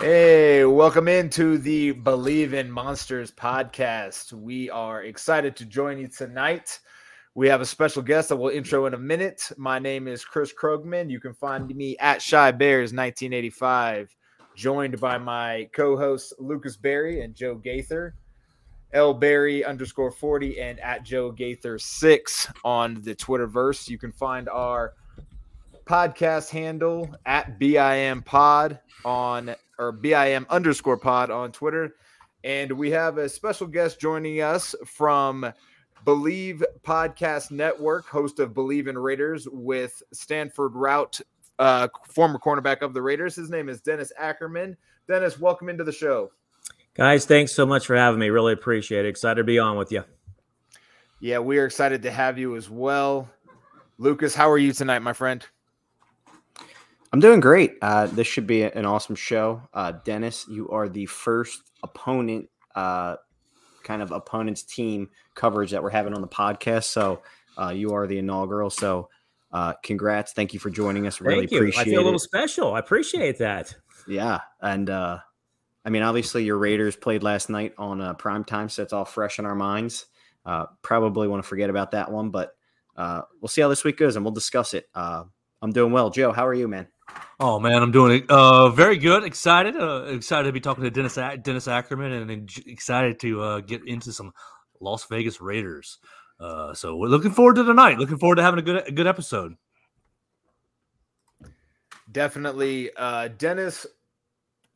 Hey, welcome into the Believe in Monsters podcast. We are excited to join you tonight. We have a special guest that we'll intro in a minute. My name is Chris Krogman. You can find me at Shy Bears 1985, joined by my co-hosts Lucas Berry and Joe Gaither. L Berry underscore 40 and at Joe Gaither 6 on the Twitterverse. You can find our podcast handle at BIM Pod on or BIM underscore pod on Twitter. And we have a special guest joining us from Believe Podcast Network, host of Believe in Raiders with Stanford Routt, uh, former cornerback of the Raiders. His name is Dennis Ackerman. Dennis, welcome into the show. Guys, thanks so much for having me. Really appreciate it. Excited to be on with you. Yeah, we are excited to have you as well. Lucas, how are you tonight, my friend? I'm doing great. Uh, this should be an awesome show. Uh, Dennis, you are the first opponent, uh, kind of opponent's team coverage that we're having on the podcast. So uh, you are the inaugural. So uh, congrats. Thank you for joining us. Really Thank you. appreciate it. I feel a little it. special. I appreciate that. Yeah. And uh, I mean, obviously, your Raiders played last night on uh, prime time, so it's all fresh in our minds. Uh, probably want to forget about that one, but uh, we'll see how this week goes and we'll discuss it. Uh, I'm doing well. Joe, how are you, man? Oh man, I'm doing uh very good. Excited, uh, excited to be talking to Dennis Dennis Ackerman, and excited to uh, get into some Las Vegas Raiders. Uh, so we're looking forward to tonight. Looking forward to having a good a good episode. Definitely, uh, Dennis.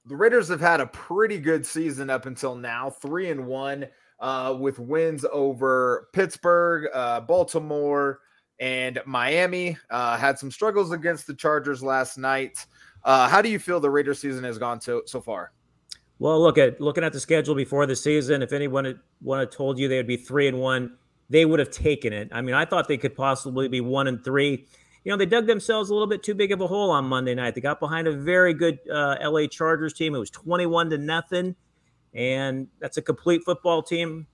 The Raiders have had a pretty good season up until now, three and one, uh, with wins over Pittsburgh, uh, Baltimore, and Miami. Uh, had some struggles against the Chargers last night. Uh, how do you feel the Raider season has gone to, so far? Well, look at looking at the schedule before the season. If anyone had, one told you they would be three and one, they would have taken it. I mean, I thought they could possibly be one and three. You know, they dug themselves a little bit too big of a hole on Monday night. They got behind a very good uh, LA Chargers team. It was twenty-one to nothing, and that's a complete football team.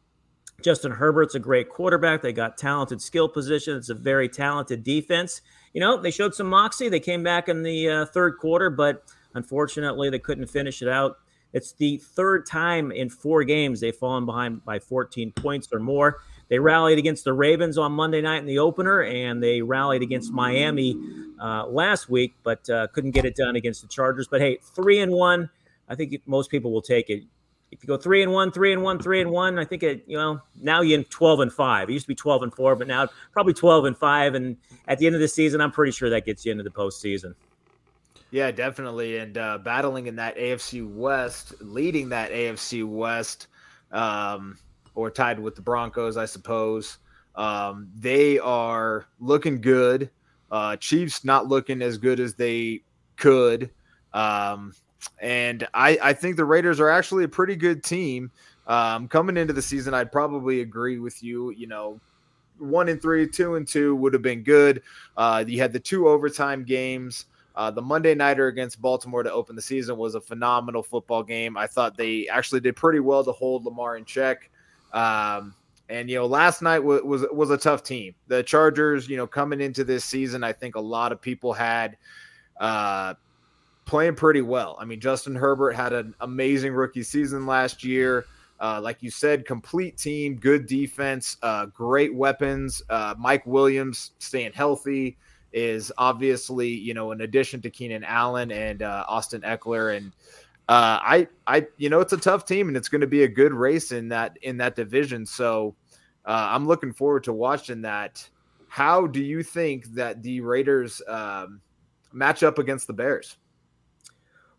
Justin Herbert's a great quarterback. They got talented skill position. It's a very talented defense. You know, they showed some moxie. They came back in the uh, third quarter, but unfortunately, they couldn't finish it out. It's the third time in four games they've fallen behind by 14 points or more. They rallied against the Ravens on Monday night in the opener, and they rallied against Miami uh, last week, but uh, couldn't get it done against the Chargers. But hey, three and one. I think most people will take it if you go three and one, three and one, three and one, I think it, you know, now you're in 12 and five. It used to be 12 and four, but now probably 12 and five. And at the end of the season, I'm pretty sure that gets you into the postseason. Yeah, definitely. And uh, battling in that AFC West, leading that AFC West, um, or tied with the Broncos, I suppose. Um, they are looking good. Uh, Chiefs not looking as good as they could. Um, and I, I think the Raiders are actually a pretty good team. Um, coming into the season, I'd probably agree with you. You know, one and three, two and two would have been good. Uh, you had the two overtime games. Uh, the Monday nighter against Baltimore to open the season was a phenomenal football game. I thought they actually did pretty well to hold Lamar in check. Um, and you know, last night was, was was a tough team. The Chargers, you know, coming into this season, I think a lot of people had uh, playing pretty well. I mean, Justin Herbert had an amazing rookie season last year. Uh, like you said, complete team, good defense, uh, great weapons. Uh, Mike Williams staying healthy is obviously, you know, in addition to Keenan Allen and uh, Austin Ekeler, And uh, I, I, you know, it's a tough team, and it's going to be a good race in that in that division. So uh, I'm looking forward to watching that. How do you think that the Raiders um, match up against the Bears?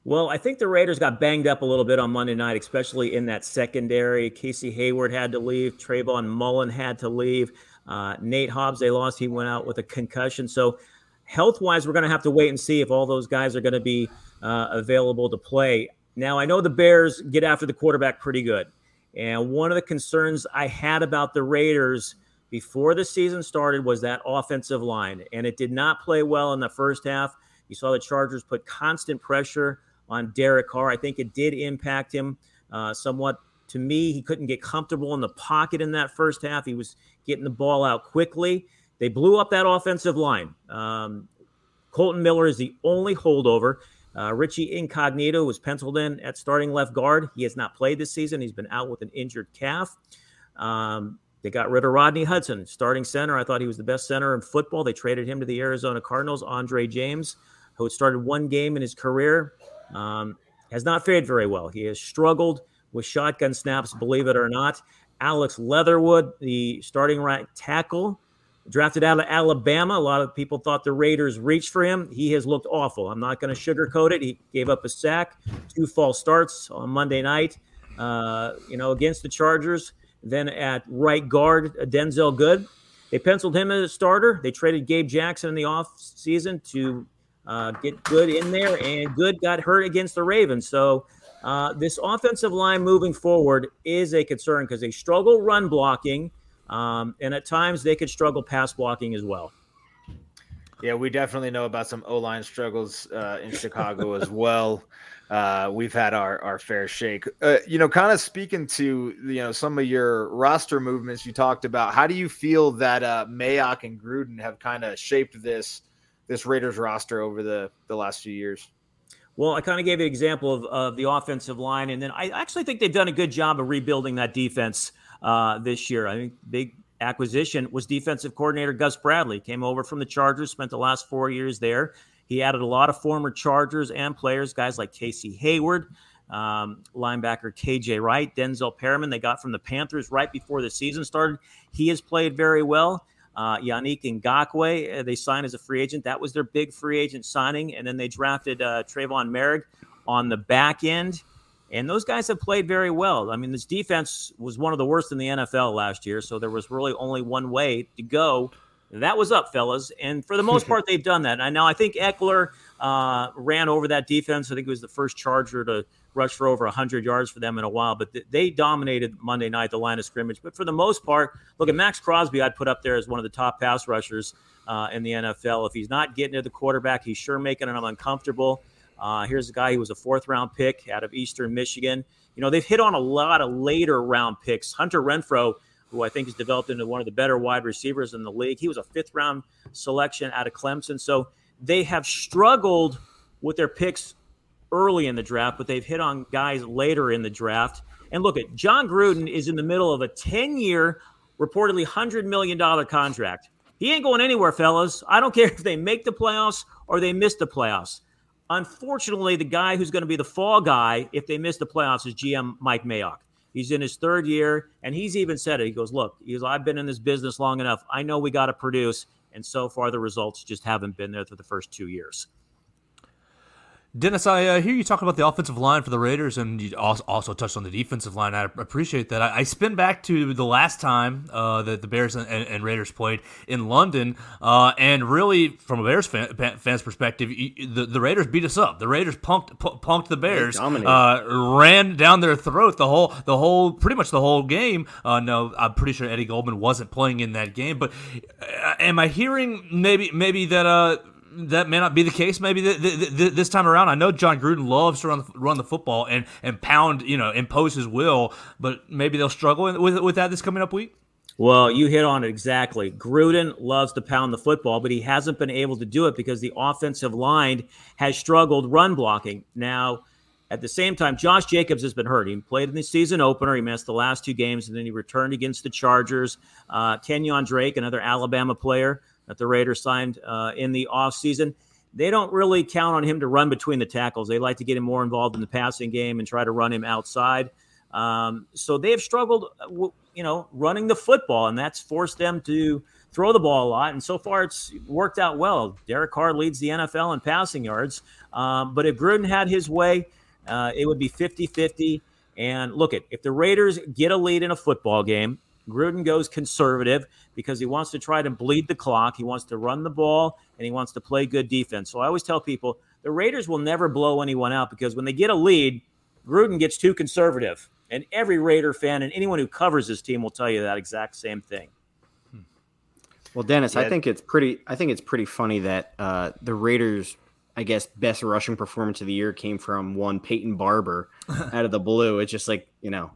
Well, I think the Raiders got banged up a little bit on Monday night, especially in that secondary. Casey Hayward had to leave. Trayvon Mullen had to leave. Uh, Nate Hobbs, they lost. He went out with a concussion. So, health wise, we're going to have to wait and see if all those guys are going to be uh, available to play. Now, I know the Bears get after the quarterback pretty good. And one of the concerns I had about the Raiders before the season started was that offensive line. And it did not play well in the first half. You saw the Chargers put constant pressure on Derek Carr. I think it did impact him uh, somewhat. To me, he couldn't get comfortable in the pocket in that first half. He was getting the ball out quickly. They blew up that offensive line. Um, Kolton Miller is the only holdover. Uh, Richie Incognito was penciled in at starting left guard. He has not played this season. He's been out with an injured calf. Um, they got rid of Rodney Hudson, starting center. I thought he was the best center in football. They traded him to the Arizona Cardinals. Andre James, who had started one game in his career, um, has not fared very well. He has struggled with shotgun snaps, believe it or not. Alex Leatherwood, the starting right tackle, drafted out of Alabama. A lot of people thought the Raiders reached for him. He has looked awful. I'm not going to sugarcoat it. He gave up a sack, two false starts on Monday night, uh, you know, against the Chargers. Then at right guard, Denzelle Good. They penciled him as a starter. They traded Gabe Jackson in the off season to uh, get Good in there, and Good got hurt against the Ravens. So uh, this offensive line moving forward is a concern because they struggle run blocking, um, and at times they could struggle pass blocking as well. Yeah, we definitely know about some O line struggles uh, in Chicago as well. Uh, we've had our our fair shake. Uh, you know, kind of speaking to you know some of your roster movements you talked about. How do you feel that uh, Mayock and Gruden have kind of shaped this this Raiders roster over the the last few years? Well, I kind of gave an example of, of the offensive line, and then I actually think they've done a good job of rebuilding that defense uh, this year. I think big acquisition was defensive coordinator Gus Bradley. Came over from the Chargers, spent the last four years there. He added a lot of former Chargers and players, guys like Casey Hayward, um, linebacker KJ Wright, Denzel Perryman. They got from the Panthers right before the season started. He has played very well. Uh, Yannick Ngakoue, uh, they signed as a free agent. That was their big free agent signing. And then they drafted uh, Tre'von Moehrig on the back end. And those guys have played very well. I mean, this defense was one of the worst in the NFL last year. So there was really only one way to go. That was up, fellas. And for the most part, they've done that. I know I think Ekeler uh, ran over that defense. I think it was the first Charger to rush for over 100 yards for them in a while, but th- they dominated Monday night, the line of scrimmage. But for the most part, look at Maxx Crosby, I'd put up there as one of the top pass rushers uh, in the NFL. If he's not getting to the quarterback, he's sure making them uncomfortable. Uh, here's a guy who was a fourth round pick out of Eastern Michigan. You know, they've hit on a lot of later round picks. Hunter Renfrow, who I think has developed into one of the better wide receivers in the league, he was a fifth round selection out of Clemson. So they have struggled with their picks early in the draft, but they've hit on guys later in the draft. And look at Jon Gruden is in the middle of a 10 year, reportedly $100 million contract. He ain't going anywhere, fellas. I don't care if they make the playoffs or they miss the playoffs. Unfortunately, the guy who's going to be the fall guy if they miss the playoffs is GM Mike Mayock. He's in his third year, and he's even said it. He goes, Look, he goes, I've been in this business long enough. I know we got to produce. And so far, the results just haven't been there for the first two years. Dennis, I uh, hear you talking about the offensive line for the Raiders, and you also, also touched on the defensive line. I appreciate that. I, I spin back to the last time uh, that the Bears and, and, Raiders played in London, uh, and really, from a Bears fan, fan's perspective, the, the Raiders beat us up. The Raiders punked punked the Bears, uh, ran down their throat the whole the whole pretty much the whole game. Uh, no, I'm pretty sure Eddie Goldman wasn't playing in that game, but uh, am I hearing maybe maybe that that may not be the case. Maybe this time around, I know Jon Gruden loves to run the, run the football and and pound, you know, impose his will, but maybe they'll struggle with with that this coming up week. Well, you hit on it exactly. Gruden loves to pound the football, but he hasn't been able to do it because the offensive line has struggled run blocking. Now, at the same time, Josh Jacobs has been hurt. He played in the season opener. He missed the last two games, and then he returned against the Chargers. Uh, Kenyon Drake, another Alabama player, that the Raiders signed uh, in the offseason. They don't really count on him to run between the tackles. They like to get him more involved in the passing game and try to run him outside. Um, so they have struggled, uh, you know, running the football, and that's forced them to throw the ball a lot. And so far, it's worked out well. Derek Carr leads the NFL in passing yards. Um, but if Gruden had his way, uh, it would be 50 50. And look at if the Raiders get a lead in a football game, Gruden goes conservative because he wants to try to bleed the clock. He wants to run the ball and he wants to play good defense. So I always tell people the Raiders will never blow anyone out because when they get a lead, Gruden gets too conservative. And every Raider fan and anyone who covers his team will tell you that exact same thing. Well, Dennis, yeah. I think it's pretty. I think it's pretty funny that uh, the Raiders, I guess, best rushing performance of the year came from one Peyton Barber out of the blue. It's just like you know,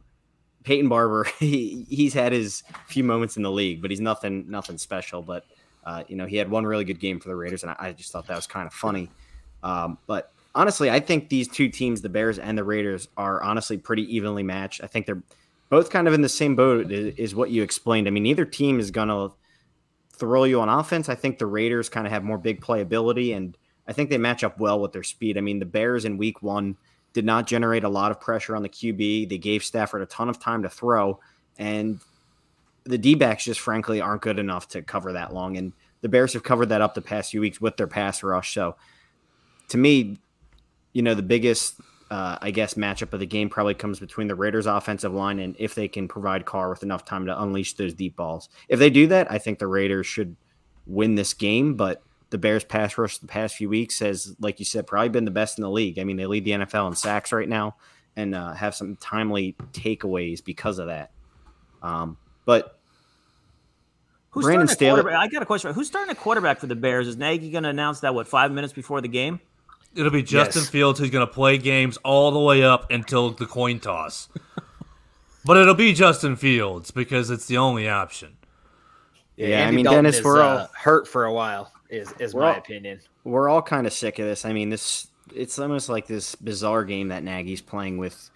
Peyton Barber, he, he's had his few moments in the league, but he's nothing nothing special. But uh, you know, he had one really good game for the Raiders, and I, I just thought that was kind of funny. Um, but honestly, I think these two teams, the Bears and the Raiders, are honestly pretty evenly matched. I think they're both kind of in the same boat, is what you explained. I mean, neither team is to throw you on offense. I think the Raiders kind of have more big playability, and I think they match up well with their speed. I mean, the Bears in week one did not generate a lot of pressure on the QB. They gave Stafford a ton of time to throw, and the D backs just frankly aren't good enough to cover that long. And the Bears have covered that up the past few weeks with their pass rush. So to me, you know, the biggest, uh, I guess, matchup of the game probably comes between the Raiders' offensive line and if they can provide Carr with enough time to unleash those deep balls. If they do that, I think the Raiders should win this game. But the Bears' pass rush the past few weeks has, like you said, probably been the best in the league. I mean, they lead the NFL in sacks right now and uh, have some timely takeaways because of that. Um, but Who's Brandon Staley. I got a question. Who's starting a quarterback for the Bears? Is Nagy going to announce that what five minutes before the game? It'll be Justin yes. Fields who's going to play games all the way up until the coin toss. but it'll be Justin Fields because it's the only option. Yeah, yeah I mean, Dalton Dennis, is, we're all uh, hurt for a while. Is is my all, opinion. We're all kind of sick of this. I mean, this it's almost like this bizarre game that Nagy's playing with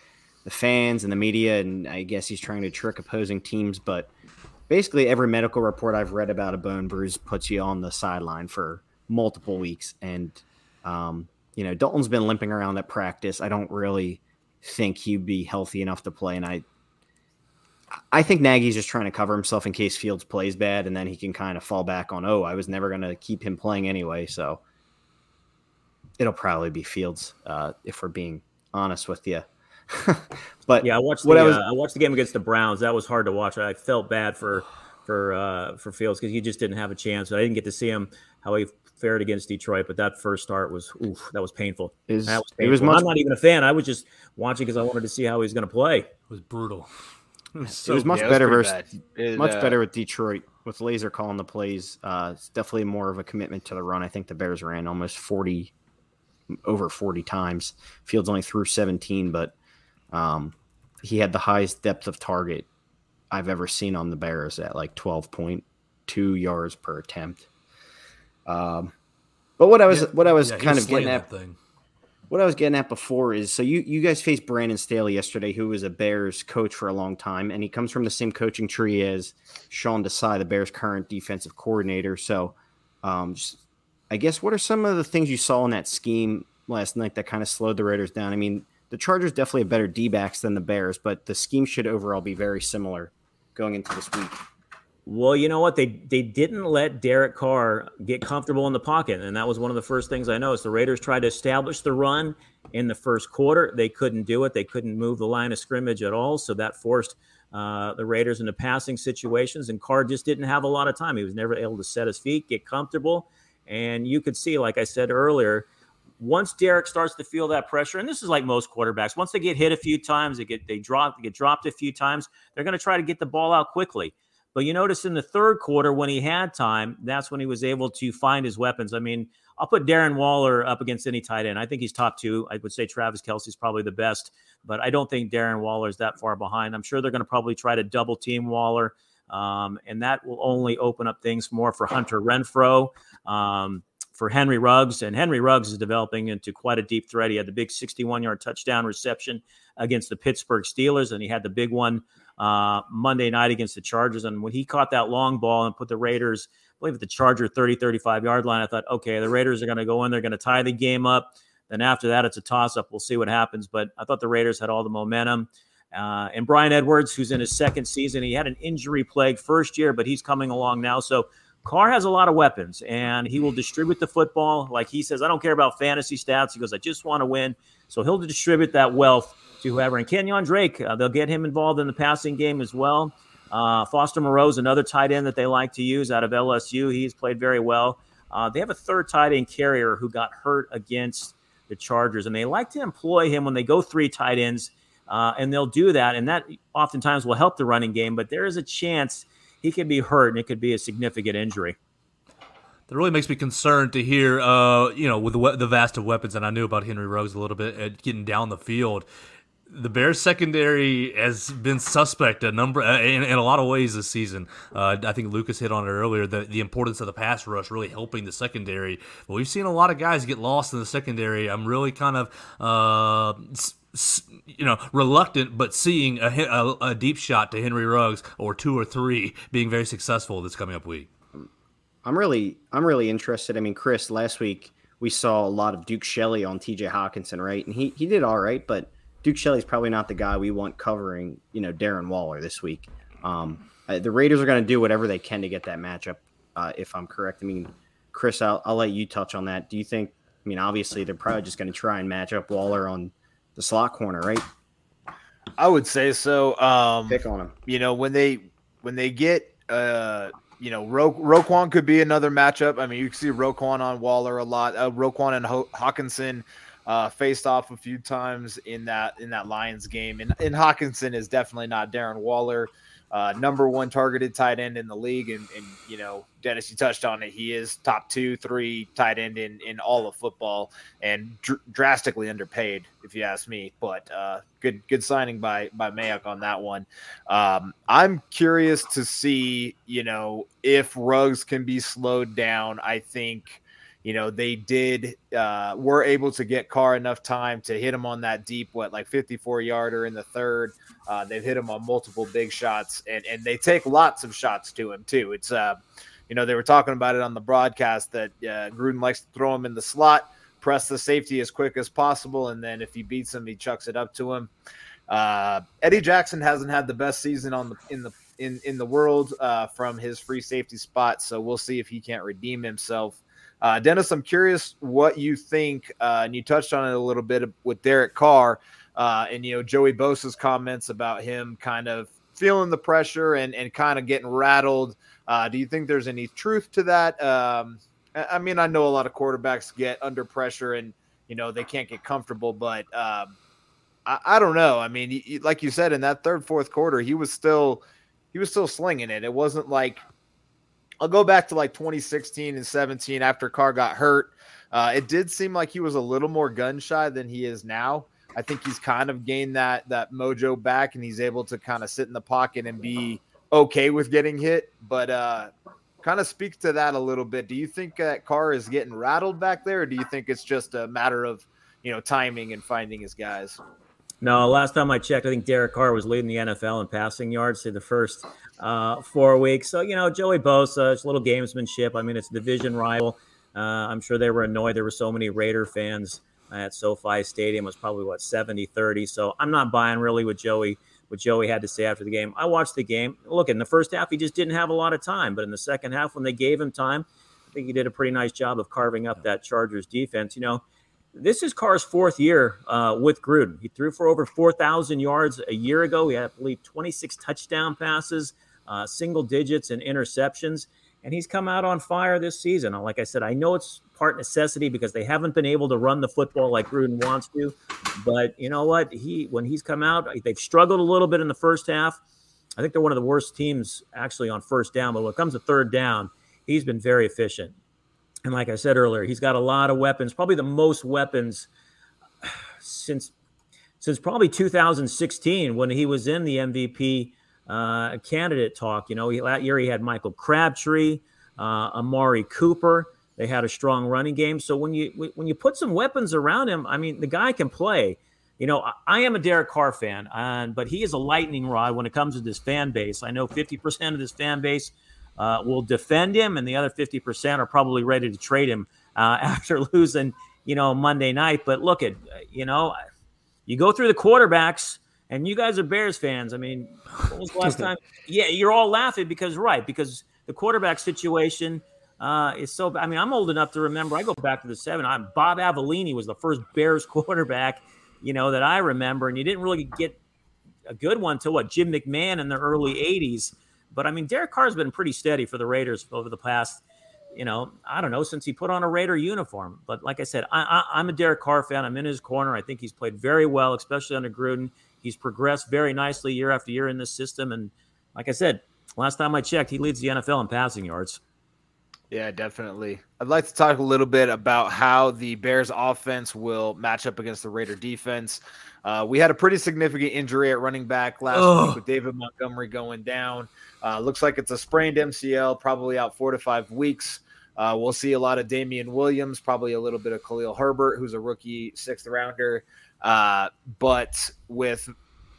the fans and the media, and I guess he's trying to trick opposing teams. But basically, every medical report I've read about a bone bruise puts you on the sideline for multiple weeks, and um, you know, Dalton's been limping around at practice. I don't really think he'd be healthy enough to play, and I, I think Nagy's just trying to cover himself in case Fields plays bad, and then he can kind of fall back on, oh, I was never going to keep him playing anyway, so it'll probably be Fields uh, if we're being honest with you. but yeah, I watched the, I, was, uh, I watched the game against the Browns. That was hard to watch. I felt bad for for uh, for Fields because he just didn't have a chance. I didn't get to see him how he fared against Detroit, but that first start was oof, that was painful. Is, that was painful. It was much, I'm not even a fan. I was just watching because I wanted to see how he was going to play. It was brutal. It was, so, it was much yeah, better was versus it, much uh, better with Detroit with Lazor calling the plays. Uh, it's definitely more of a commitment to the run. I think the Bears ran almost 40 over 40 times. Fields only threw 17, but um, he had the highest depth of target I've ever seen on the Bears at like 12.2 yards per attempt. Um, but what I was yeah, what I was yeah, kind of getting at thing. What I was getting at before is so you you guys faced Brandon Staley yesterday, who was a Bears coach for a long time, and he comes from the same coaching tree as Sean Desai, the Bears' current defensive coordinator. So, um, just, I guess what are some of the things you saw in that scheme last night that kind of slowed the Raiders down? I mean, the Chargers definitely have better D backs than the Bears, but the scheme should overall be very similar going into this week. Well, you know what? They they didn't let Derek Carr get comfortable in the pocket, and that was one of the first things I noticed. The Raiders tried to establish the run in the first quarter. They couldn't do it. They couldn't move the line of scrimmage at all, so that forced uh, the Raiders into passing situations. And Carr just didn't have a lot of time. He was never able to set his feet, get comfortable, and you could see, like I said earlier, once Derek starts to feel that pressure, and this is like most quarterbacks, once they get hit a few times, they get they drop, they get dropped a few times, they're going to try to get the ball out quickly. But you notice in the third quarter, when he had time, that's when he was able to find his weapons. I mean, I'll put Darren Waller up against any tight end. I think he's top two. I would say Travis Kelce's probably the best, but I don't think Darren Waller is that far behind. I'm sure they're going to probably try to double team Waller, um, and that will only open up things more for Hunter Renfrow. Um, for Henry Ruggs, and Henry Ruggs is developing into quite a deep threat. He had the big 61 yard touchdown reception against the Pittsburgh Steelers, and he had the big one uh, Monday night against the Chargers. And when he caught that long ball and put the Raiders, I believe at the Charger 30, 35 yard line, I thought, okay, the Raiders are going to go in, they're going to tie the game up. Then after that, it's a toss up. We'll see what happens. But I thought the Raiders had all the momentum. Uh, and Bryan Edwards, who's in his second season, he had an injury plague first year, but he's coming along now. So Carr has a lot of weapons and he will distribute the football. Like he says, I don't care about fantasy stats. He goes, I just want to win. So he'll distribute that wealth to whoever. And Kenyon Drake, uh, they'll get him involved in the passing game as well. Uh, Foster Moreau's another tight end that they like to use out of LSU. He's played very well. Uh, they have a third tight end carrier who got hurt against the Chargers, and they like to employ him when they go three tight ends, uh, and they'll do that, and that oftentimes will help the running game. But there is a chance he could be hurt, and it could be a significant injury. That really makes me concerned to hear, uh, you know, with the, the vast of weapons, and I knew about Henry Ruggs a little bit, at getting down the field the Bears secondary has been suspect a number uh, in, in, a lot of ways this season. Uh, I think Lucas hit on it earlier the, the importance of the pass rush really helping the secondary. But we've seen a lot of guys get lost in the secondary. I'm really kind of uh, you know reluctant, but seeing a, a, a deep shot to Henry Ruggs or two or three being very successful this coming up week. I'm really I'm really interested. I mean, Chris, last week we saw a lot of Duke Shelley on TJ Hockenson, right? And he he did all right, but Duke Shelley's probably not the guy we want covering, you know, Darren Waller this week. Um, uh, the Raiders are going to do whatever they can to get that matchup, uh, if I'm correct. I mean, Chris, I'll, I'll let you touch on that. Do you think? I mean, obviously they're probably just going to try and match up Waller on the slot corner, right? I would say so. Um, Pick on him. You know, when they when they get uh, you know, Ro- Roquan could be another matchup. I mean, you can see Roquan on Waller a lot. Uh, Roquan and Ho- Hockenson uh, faced off a few times in that in that Lions game, and, and Hockenson is definitely not Darren Waller uh, number one targeted tight end in the league. And, and, you know, Dennis, you touched on it. He is top two, three tight end in, in all of football and dr- drastically underpaid, if you ask me. But uh, good good signing by by Mayock on that one. Um, I'm curious to see, you know, if Ruggs can be slowed down. I think you know they did uh, were able to get Carr enough time to hit him on that deep what like 54 yarder in the third. Uh, they've hit him on multiple big shots and and they take lots of shots to him too. It's uh you know they were talking about it on the broadcast that uh, Gruden likes to throw him in the slot, press the safety as quick as possible, and then if he beats him, he chucks it up to him. Uh, Eddie Jackson hasn't had the best season on the in the in in the world uh, from his free safety spot, so we'll see if he can't redeem himself uh, Dennis, I'm curious what you think, uh, and you touched on it a little bit with Derek Carr, uh, and you know Joey Bosa's comments about him kind of feeling the pressure and and kind of getting rattled. Uh, do you think there's any truth to that? Um, I mean, I know a lot of quarterbacks get under pressure and you know they can't get comfortable, but um, I, I, don't know. I mean, like you said, in that third, fourth quarter, he was still he was still slinging it. It wasn't like I'll go back to like 2016 and 17 after Carr got hurt. Uh, it did seem like he was a little more gun shy than he is now. I think he's kind of gained that that mojo back, and he's able to kind of sit in the pocket and be okay with getting hit. But uh, kind of speak to that a little bit. Do you think that Carr is getting rattled back there, or do you think it's just a matter of you know timing and finding his guys? No, last time I checked, I think Derek Carr was leading the NFL in passing yards through the first uh, four weeks. So, you know, Joey Bosa, it's a little gamesmanship. I mean, it's a division rival. Uh, I'm sure they were annoyed there were so many Raider fans at SoFi Stadium. It was probably, what, 70 30. So I'm not buying really what Joey what Joey had to say after the game. I watched the game. Look, in the first half, he just didn't have a lot of time. But in the second half, when they gave him time, I think he did a pretty nice job of carving up that Chargers defense. You know, this is Carr's fourth year uh, with Gruden. He threw for over 4,000 yards a year ago. He had, I believe, 26 touchdown passes, uh, single digits, and interceptions. And he's come out on fire this season. Like I said, I know it's part necessity because they haven't been able to run the football like Gruden wants to. But you know what? He when he's come out, they've struggled a little bit in the first half. I think they're one of the worst teams actually on first down. But when it comes to third down, he's been very efficient. And like I said earlier, he's got a lot of weapons, probably the most weapons since since probably 2016 when he was in the MVP uh, candidate talk. You know, he, that year he had Michael Crabtree, uh, Amari Cooper. They had a strong running game. So when you when you put some weapons around him, I mean, the guy can play. You know, I, am a Derek Carr fan, but he is a lightning rod when it comes to this fan base. I know 50% of this fan base uh, will defend him, and the other 50% are probably ready to trade him uh, after losing, you know, Monday night. But look at, you know, you go through the quarterbacks, and you guys are Bears fans. I mean, when was the last time? Yeah, you're all laughing because, right, because the quarterback situation uh, is so. I mean, I'm old enough to remember. I go back to the seven. I'm Bob Avellini was the first Bears quarterback, you know, that I remember, and you didn't really get a good one till what Jim McMahon in the early '80s. But I mean, Derek Carr's been pretty steady for the Raiders over the past, you know, I don't know, since he put on a Raider uniform. But like I said, I, am a Derek Carr fan. I'm in his corner. I think he's played very well, especially under Gruden. He's progressed very nicely year after year in this system. And like I said, last time I checked, he leads the NFL in passing yards. Yeah, definitely. I'd like to talk a little bit about how the Bears offense will match up against the Raider defense. Uh, we had a pretty significant injury at running back last week with David Montgomery going down. Uh, looks like it's a sprained MCL, probably out four to five weeks. Uh, we'll see a lot of Damien Williams, probably a little bit of Khalil Herbert, who's a rookie sixth rounder. Uh, but with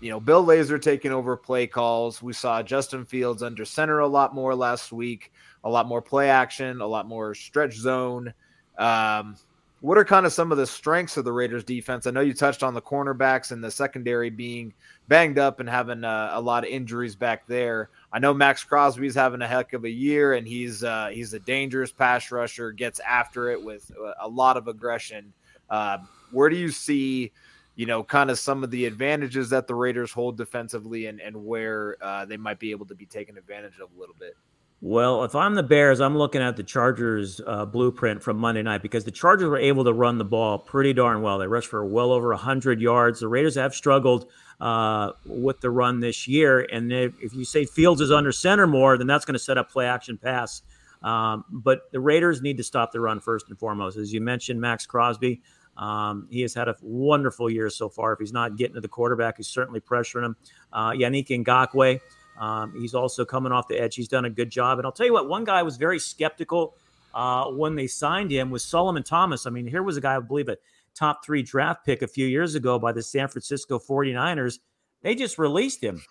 you know Bill Lazor taking over play calls, we saw Justin Fields under center a lot more last week, a lot more play action, a lot more stretch zone. Um, what are kind of some of the strengths of the Raiders defense? I know you touched on the cornerbacks and the secondary being banged up and having uh, a lot of injuries back there. I know Maxx Crosby's having a heck of a year and he's uh, he's a dangerous pass rusher, gets after it with a lot of aggression. Uh, where do you see, you know, kind of some of the advantages that the Raiders hold defensively and and where uh, they might be able to be taken advantage of a little bit? Well, if I'm the Bears, I'm looking at the Chargers uh, blueprint from Monday night because the Chargers were able to run the ball pretty darn well. They rushed for well over 100 yards. The Raiders have struggled uh, with the run this year. And if, if, you say Fields is under center more, then that's going to set up play action pass. Um, but the Raiders need to stop the run first and foremost. As you mentioned, Maxx Crosby, um, he has had a wonderful year so far. If he's not getting to the quarterback, he's certainly pressuring him. Uh, Yannick Ngakoue. Um, he's also coming off the edge. He's done a good job. And I'll tell you what, one guy was very skeptical uh, when they signed him was Solomon Thomas. I mean, here was a guy, I believe, a top three draft pick a few years ago by the San Francisco 49ers. They just released him.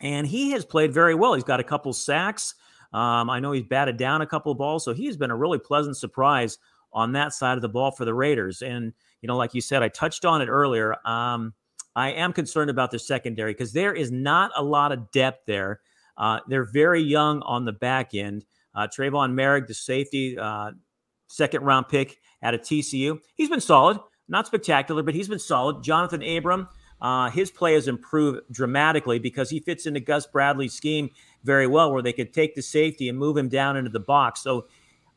And he has played very well. He's got a couple sacks. Um, I know he's batted down a couple balls. So he has been a really pleasant surprise on that side of the ball for the Raiders. And, you know, like you said, I touched on it earlier. Um, I am concerned about the secondary because there is not a lot of depth there. Uh, they're very young on the back end. Uh, Tre'von Moehrig, the safety, uh, second round pick at a TCU. He's been solid, not spectacular, but he's been solid. Jonathan Abram, uh, his play has improved dramatically because he fits into Gus Bradley's scheme very well, where they could take the safety and move him down into the box. So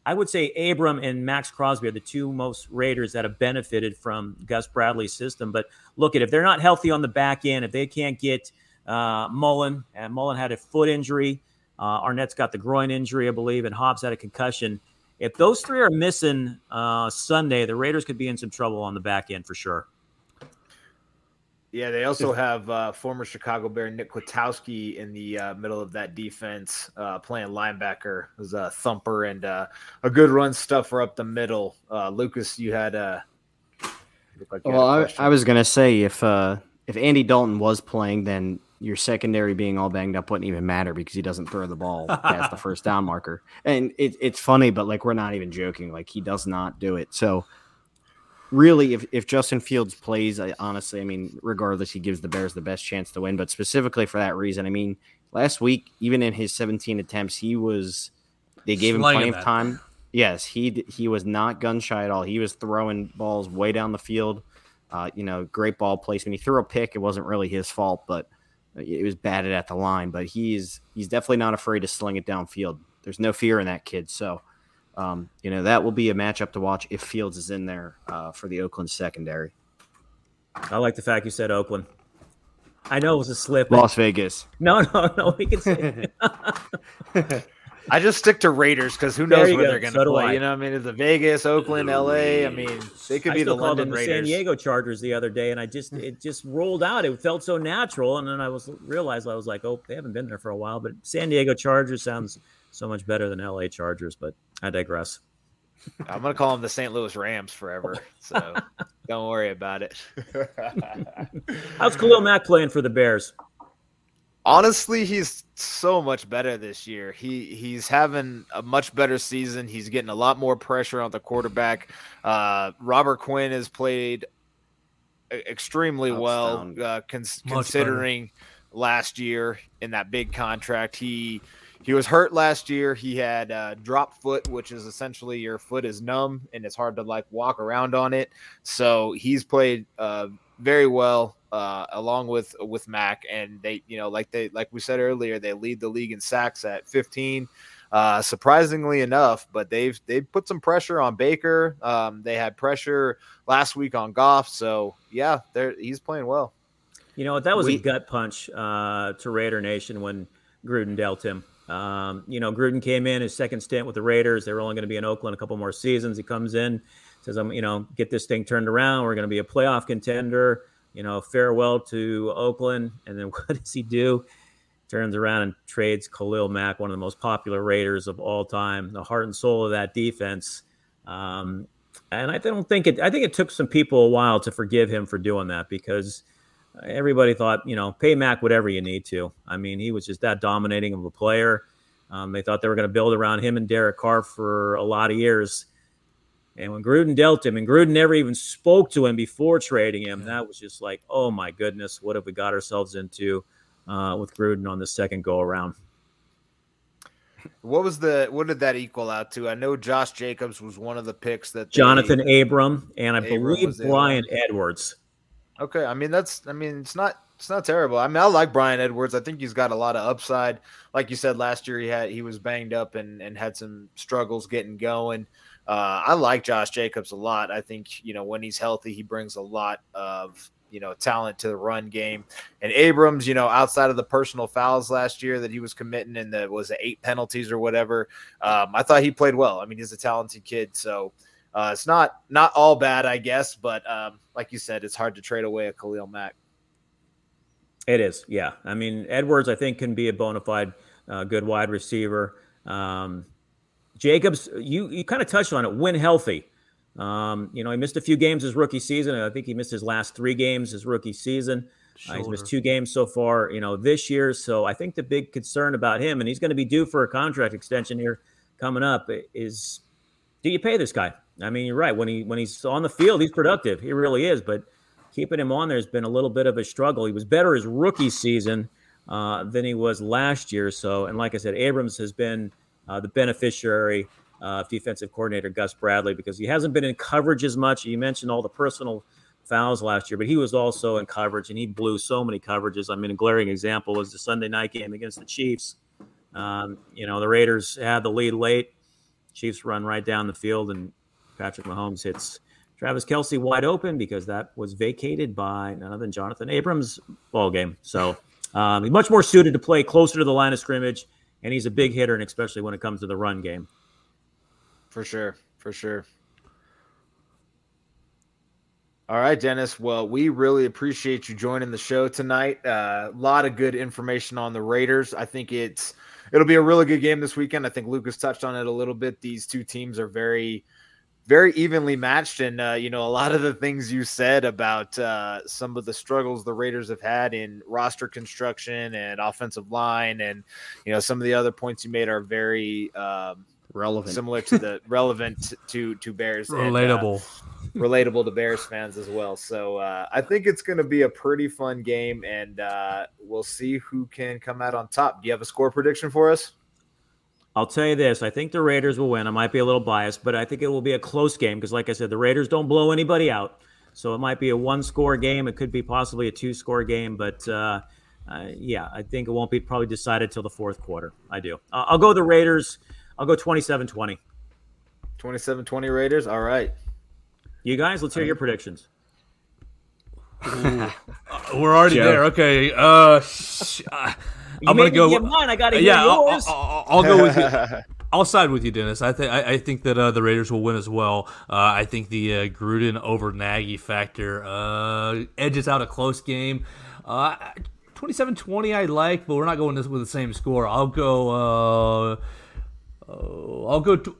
I would say Abram and Maxx Crosby are the two most Raiders that have benefited from Gus Bradley's system. But look at if they're not healthy on the back end, if they can't get uh, Mullen, and Mullen had a foot injury, uh, Arnette's got the groin injury, I believe, and Hobbs had a concussion. If those three are missing uh, Sunday, the Raiders could be in some trouble on the back end for sure. Yeah, they also have uh, former Chicago Bear Nick Kwiatkoski in the uh, middle of that defense, uh, playing linebacker. Was a thumper and uh, a good run stuffer up the middle. Uh, Lucas, you had uh, a. Like well, I, I, was gonna say if if Andy Dalton was playing, then your secondary being all banged up wouldn't even matter because he doesn't throw the ball past the first down marker. And it, it's funny, but like we're not even joking. Like he does not do it. So really, if, if Justin Fields plays, I, honestly, I mean, regardless, he gives the Bears the best chance to win. But specifically for that reason, I mean, last week, even in his 17 attempts, he was they gave him plenty of time. Yes, he he was not gun shy at all. He was throwing balls way down the field. Uh, you know, great ball placement. He threw a pick. It wasn't really his fault, but it was batted at the line. But he's he's definitely not afraid to sling it downfield. There's no fear in that kid. So um, you know that will be a matchup to watch if Fields is in there uh, for the Oakland secondary. I like the fact you said Oakland. I know it was a slip. Las Vegas. No, no, no. We can say. I just stick to Raiders because who knows where go. they're going to so play. You know, I mean, it's the Vegas, Oakland, L.A. I mean, they could I be the London the Raiders. San Diego Chargers the other day, and I just it just rolled out. It felt so natural, and then I was realized I was like, oh, they haven't been there for a while. But San Diego Chargers sounds so much better than L.A. Chargers. But I digress. I'm gonna call them the St. Louis Rams forever. So don't worry about it. How's Khalil Mack playing for the Bears? Honestly, he's so much better this year. He he's having a much better season. He's getting a lot more pressure on the quarterback. Uh, Robert Quinn has played extremely well, uh, cons- considering better. last year in that big contract. He he was hurt last year. He had uh, drop foot, which is essentially your foot is numb and it's hard to like walk around on it. So he's played uh, very well uh, along with with Mack, and they, you know, like they like we said earlier, they lead the league in sacks at 15. Uh, surprisingly enough, but they've they've put some pressure on Baker. Um, they had pressure last week on Goff, so yeah, they he's playing well. You know that was we, a gut punch uh, to Raider Nation when Gruden dealt him Um, you know, Gruden came in his second stint with the Raiders. They were only going to be in Oakland a couple more seasons. He comes in, says, "I'm, you know, get this thing turned around. We're going to be a playoff contender." You know, farewell to Oakland. And then what does he do? Turns around and trades Khalil Mack, one of the most popular Raiders of all time, the heart and soul of that defense. Um, and I don't think it. I think it took some people a while to forgive him for doing that because everybody thought, you know, pay Mack whatever you need to. I mean, he was just that dominating of a player. Um, they thought they were going to build around him and Derek Carr for a lot of years. And when Gruden dealt him, and Gruden never even spoke to him before trading him, that was just like, oh my goodness, what have we got ourselves into uh, with Gruden on the second go around? What was the what did that equal out to? I know Josh Jacobs was one of the picks that Jonathan Abram and I Abram believe Bryan Edwards. Okay, I mean that's I mean it's not it's not terrible. I mean I like Bryan Edwards. I think he's got a lot of upside. Like you said last year, he had he was banged up and and had some struggles getting going. Uh, I like Josh Jacobs a lot. I think you know when he's healthy, he brings a lot of you know talent to the run game. And Abrams, you know, outside of the personal fouls last year that he was committing and that was eight penalties or whatever, um, I thought he played well. I mean, he's a talented kid, so uh, it's not not all bad, I guess. But um, like you said, it's hard to trade away a Khalil Mack. It is, yeah. I mean, Edwards, I think, can be a bona fide uh, good wide receiver. Um, Jacobs, you you kind of touched on it. When healthy, um, you know, he missed a few games his rookie season. I think he missed his last three games his rookie season. Uh, he's missed two games so far, you know, this year. So I think the big concern about him, and he's going to be due for a contract extension here coming up, is do you pay this guy? I mean, you're right. When he when he's on the field, he's productive. He really is. But keeping him on there has been a little bit of a struggle. He was better his rookie season uh, than he was last year. So, and like I said, Abrams has been uh, the beneficiary uh, of defensive coordinator Gus Bradley because he hasn't been in coverage as much. You mentioned all the personal fouls last year, but he was also in coverage and he blew so many coverages. I mean, a glaring example was the Sunday night game against the Chiefs. Um, you know, the Raiders had the lead late. Chiefs run right down the field, and Patrick Mahomes hits Travis Kelce wide open because that was vacated by none other than Jonathan Abrams ball game. So um, he's much more suited to play closer to the line of scrimmage, and he's a big hitter, and especially when it comes to the run game. For sure. For sure. All right, Dennis. Well, we really appreciate you joining the show tonight. A lot of good information on the Raiders. I think it's it'll be a really good game this weekend. I think Lucas touched on it a little bit. These two teams are very, very evenly matched, and uh, you know a lot of the things you said about uh, some of the struggles the Raiders have had in roster construction and offensive line, and you know some of the other points you made are very. Um, Relevant. similar to the relevant to to Bears and, uh, Relatable. relatable to Bears fans as well. So uh, I think it's going to be a pretty fun game, and uh, we'll see who can come out on top. Do you have a score prediction for us? I'll tell you this: I think the Raiders will win. I might be a little biased, but I think it will be a close game because, like I said, the Raiders don't blow anybody out. So it might be a one-score game. It could be possibly a two-score game, but uh, uh, yeah, I think it won't be probably decided till the fourth quarter. I do. Uh, I'll go the Raiders. I'll go 27-20. 27-20 Raiders. All right. You guys, let's hear your predictions. We're already Joe. there. Okay. Uh, sh- uh, You I'm gonna go. Get mine. I gotta yeah, I'll, yours. I'll, I'll- I'll go with you. I'll side with you, Dennis. I think I think that uh, the Raiders will win as well. Uh, I think the uh, Gruden over Nagy factor uh, edges out a close game. Uh, 27-20 I like, but we're not going this with the same score. I'll go. Uh, uh, I'll go. To,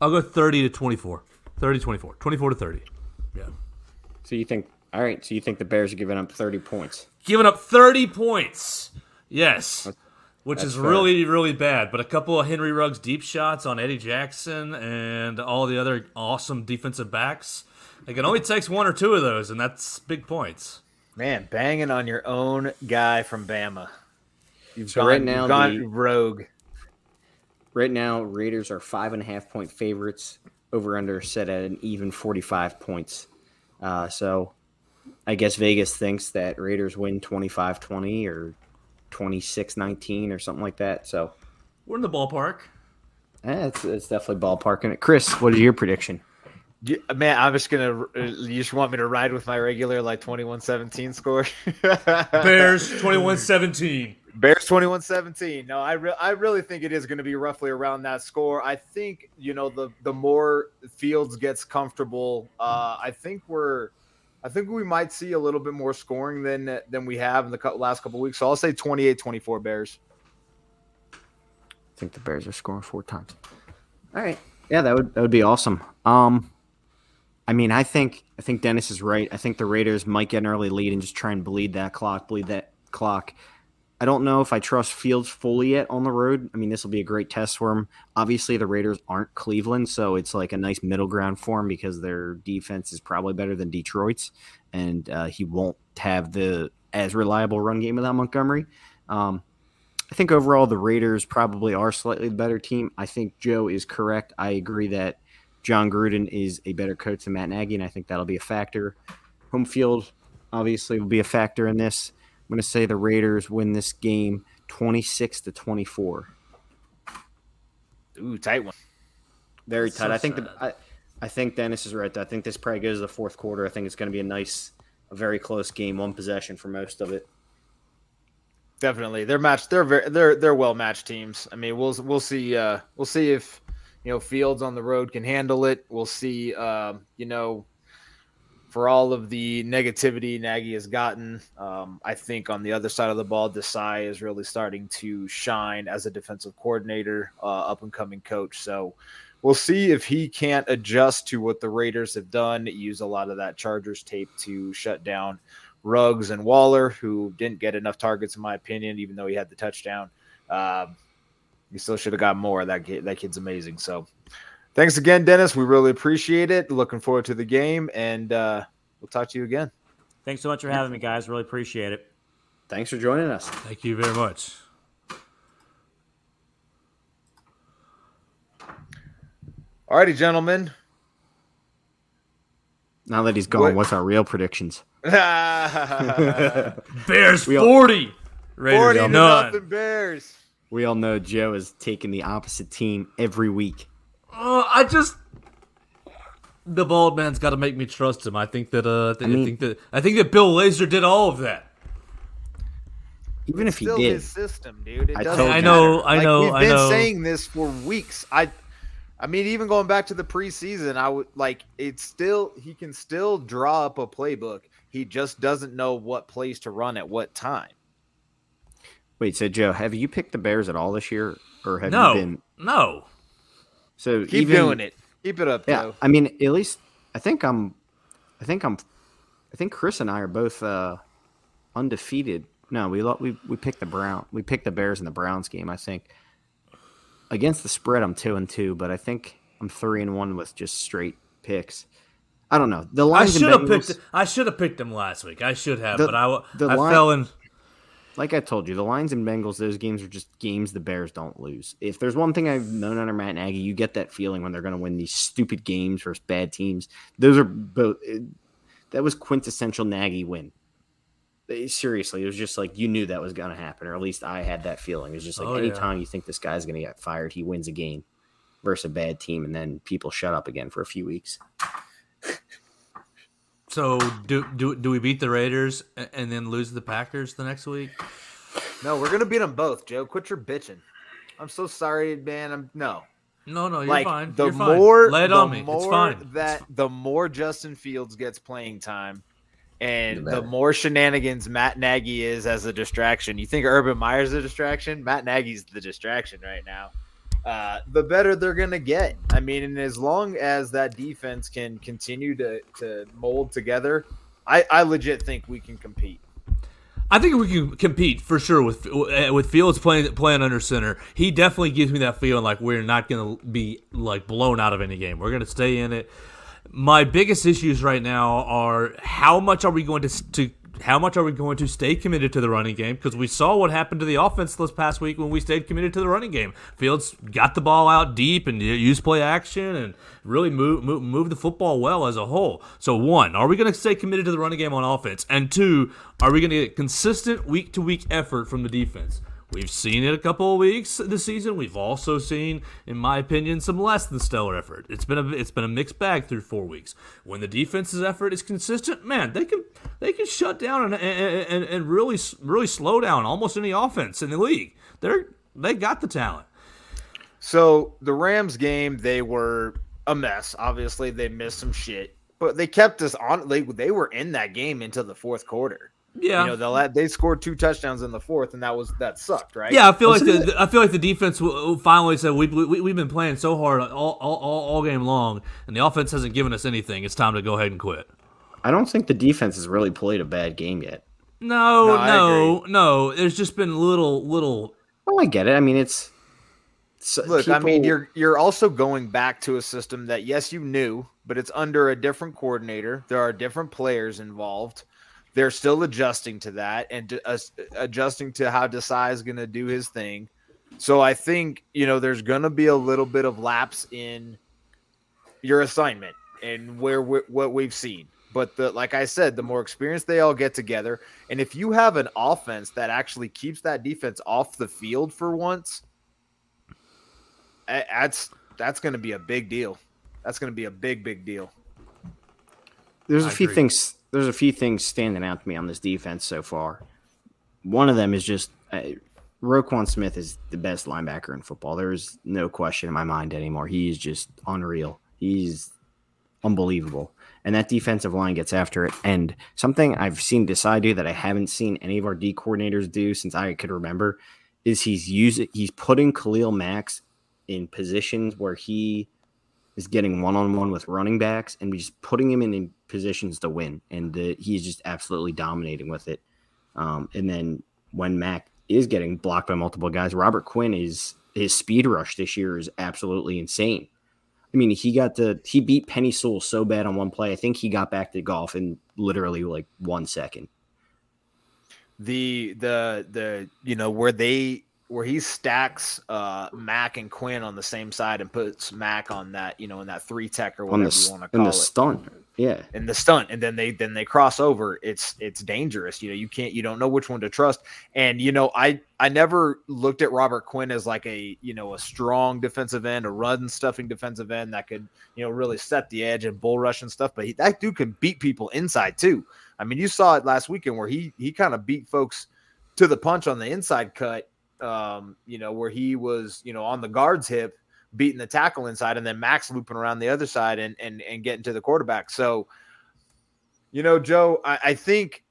I'll go thirty to 24. 30 24. 24 to 30. Yeah. So you think? All right. So you think the Bears are giving up 30 points? Giving up 30 points. Yes. Which that's is fair. really, really bad. But a couple of Henry Ruggs deep shots on Eddie Jackson and all the other awesome defensive backs. Like it only takes one or two of those, and that's big points. Man, banging on your own guy from Bama. You've So gone, right now you've gone the- rogue. Right now, Raiders are five and a half point favorites. Over under set at an even 45 points. Uh, so I guess Vegas thinks that Raiders win 25 20 or 26 19 or something like that. So We're in the ballpark. eh, it's, it's definitely ballparking it. Chris, what is your prediction? You- Man, I'm just gonna. uh, You just want me to ride with my regular like 21-17 score? Bears 21 17. Bears 21-17. No, I re- I really think it is going to be roughly around that score. I think, you know, the the more Fields gets comfortable, uh, I think we're I think we might see a little bit more scoring than than we have in the last couple weeks. So I'll say 28-24 Bears. I think the Bears are scoring four times. All right. Yeah, that would that would be awesome. Um I mean, I think I think Dennis is right. I think the Raiders might get an early lead and just try and bleed that clock, bleed that clock. I don't know if I trust Fields fully yet on the road. I mean, this will be a great test for him. Obviously, the Raiders aren't Cleveland, so it's like a nice middle ground for him because their defense is probably better than Detroit's, and uh, he won't have the as reliable run game without Montgomery. Um, I think overall the Raiders probably are slightly the better team. I think Joe is correct. I agree that Jon Gruden is a better coach than Matt Nagy, and I think that'll be a factor. Home field obviously will be a factor in this. I'm going to say the Raiders win this game 26 to 24. Ooh, tight one. Very tight. So I think the, I, I think Dennis is right. I think this probably goes to the fourth quarter. I think it's going to be a nice, a very close game, one possession for most of it. Definitely, they're matched. They're very, they're they're well matched teams. I mean, we'll we'll see. Uh, we'll see if you know Fields on the road can handle it. We'll see. Uh, you know, for all of the negativity Nagy has gotten. Um, I think on the other side of the ball, Desai is really starting to shine as a defensive coordinator, uh, up and coming coach. So we'll see if he can't adjust to what the Raiders have done, use a lot of that Chargers tape to shut down Ruggs and Waller, who didn't get enough targets, in my opinion, even though he had the touchdown. Um, he still should have got more. That kid, that kid's amazing. So Thanks again, Dennis. We really appreciate it. Looking forward to the game, and uh, we'll talk to you again. Thanks so much for having me, guys. Really appreciate it. Thanks for joining us. Thank you very much. All righty, gentlemen. Now that he's gone, what? what's our real predictions? Bears 40. Raiders 40 none. nothing Bears. We all know Joe is taking the opposite team every week. Uh, I just the bald man's got to make me trust him. I think that uh, I, th- I, mean, I, think that I think that Bill Lazor did all of that. Even if he did, his system, dude. It I, know. I know, I know, like, we've been know. saying this for weeks. I, I mean, even going back to the preseason, I would like it's still he can still draw up a playbook. He just doesn't know what plays to run at what time. Wait, so Joe, have you picked the Bears at all this year, or have no, you been? No. So keep even, doing it. Keep it up. Yeah, I mean, at least I think I'm, I think I'm, I think Chris and I are both uh, undefeated. No, we we we picked the Brown. We picked the Bears in the Browns game. I think against the spread, I'm two and two, but I think I'm three and one with just straight picks. I don't know. The lines. I should have picked. I should have picked them last week. I should have, the, but I the I line, fell in like I told you, the Lions and Bengals, those games are just games the Bears don't lose. If there's one thing I've known under Matt Nagy, you get that feeling when they're going to win these stupid games versus bad teams. Those are both. Eh, that was quintessential Nagy win. Eh, seriously, it was just like you knew that was going to happen, or at least I had that feeling. It was just like oh, anytime yeah. you think this guy's going to get fired, he wins a game versus a bad team, and then people shut up again for a few weeks. So do do do we beat the Raiders and then lose the Packers the next week? No, we're gonna beat them both, Joe. Quit your bitching. I'm so sorry, man. I'm no. No, no, you're like, fine. The you're more, fine. Lay it the on me. More it's fine. That the more Justin Fields gets playing time, and the, the more shenanigans Matt Nagy is as a distraction. You think Urban Meyer's a distraction? Matt Nagy's the distraction right now uh, the better they're going to get. I mean, and as long as that defense can continue to, to mold together, I, I legit think we can compete. I think we can compete for sure with with Fields playing playing under center. He definitely gives me that feeling like we're not going to be like blown out of any game. We're going to stay in it. My biggest issues right now are how much are we going to to how much are we going to stay committed to the running game? Because we saw what happened to the offense this past week when we stayed committed to the running game. Fields got the ball out deep and used play action and really move, move, move the football well as a whole. So, one, are we going to stay committed to the running game on offense? And two, are we going to get consistent week to week effort from the defense? We've seen it a couple of weeks this season. We've also seen, in my opinion, some less than stellar effort. It's been a it's been a mixed bag through four weeks. When the defense's effort is consistent, man, they can they can shut down and and, and really really slow down almost any offense in the league. They're they got the talent. So the Rams game, they were a mess. Obviously, they missed some shit, but they kept us on. They they were in that game until the fourth quarter. Yeah, you know they they scored two touchdowns in the fourth, and that was that sucked, right? Yeah, I feel like the, I feel like the defense finally said we, we we've been playing so hard all, all all game long, and the offense hasn't given us anything. It's time to go ahead and quit. I don't think the defense has really played a bad game yet. No, no, no, no. There's just been little little. Oh, I get it. I mean, it's so Look, people... I mean, you're you're also going back to a system that yes, you knew, but it's under a different coordinator. There are different players involved they're still adjusting to that and uh, adjusting to how Desai is going to do his thing. So I think you know there's going to be a little bit of lapse in your assignment and where what we've seen. But the like I said, the more experience they all get together, and if you have an offense that actually keeps that defense off the field for once, that's that's going to be a big deal. That's going to be a big big deal. There's a few things there's a few things standing out to me on this defense so far. One of them is just uh, Roquan Smith is the best linebacker in football. There's no question in my mind anymore. He's just unreal. He's unbelievable. And that defensive line gets after it. And something I've seen Desai do that I haven't seen any of our D coordinators do since I could remember is he's using he's putting Khalil Mack in positions where he is getting one on one with running backs and just putting him in, in positions to win. And uh, he's just absolutely dominating with it. Um, and then when Mack is getting blocked by multiple guys, Robert Quinn is his speed rush this year is absolutely insane. I mean, he got to he beat Penei Sewell so bad on one play. I think he got back to Goff in literally like one second. The the the you know where they where he stacks uh, Mack and Quinn on the same side and puts Mack on that, you know, in that three tech or whatever the, you want to call in the it. stunt. Yeah. In the stunt. And then they then they cross over. It's it's dangerous. You know, you can't you don't know which one to trust. And you know, I I never looked at Robert Quinn as like a, you know, a strong defensive end, a run stuffing defensive end that could, you know, really set the edge and bull rush and stuff. But he, that dude can beat people inside too. I mean, you saw it last weekend where he he kind of beat folks to the punch on the inside cut um, you know, where he was, you know, on the guard's hip, beating the tackle inside, and then Mack looping around the other side and and and getting to the quarterback. So, you know, Joe, I, I think,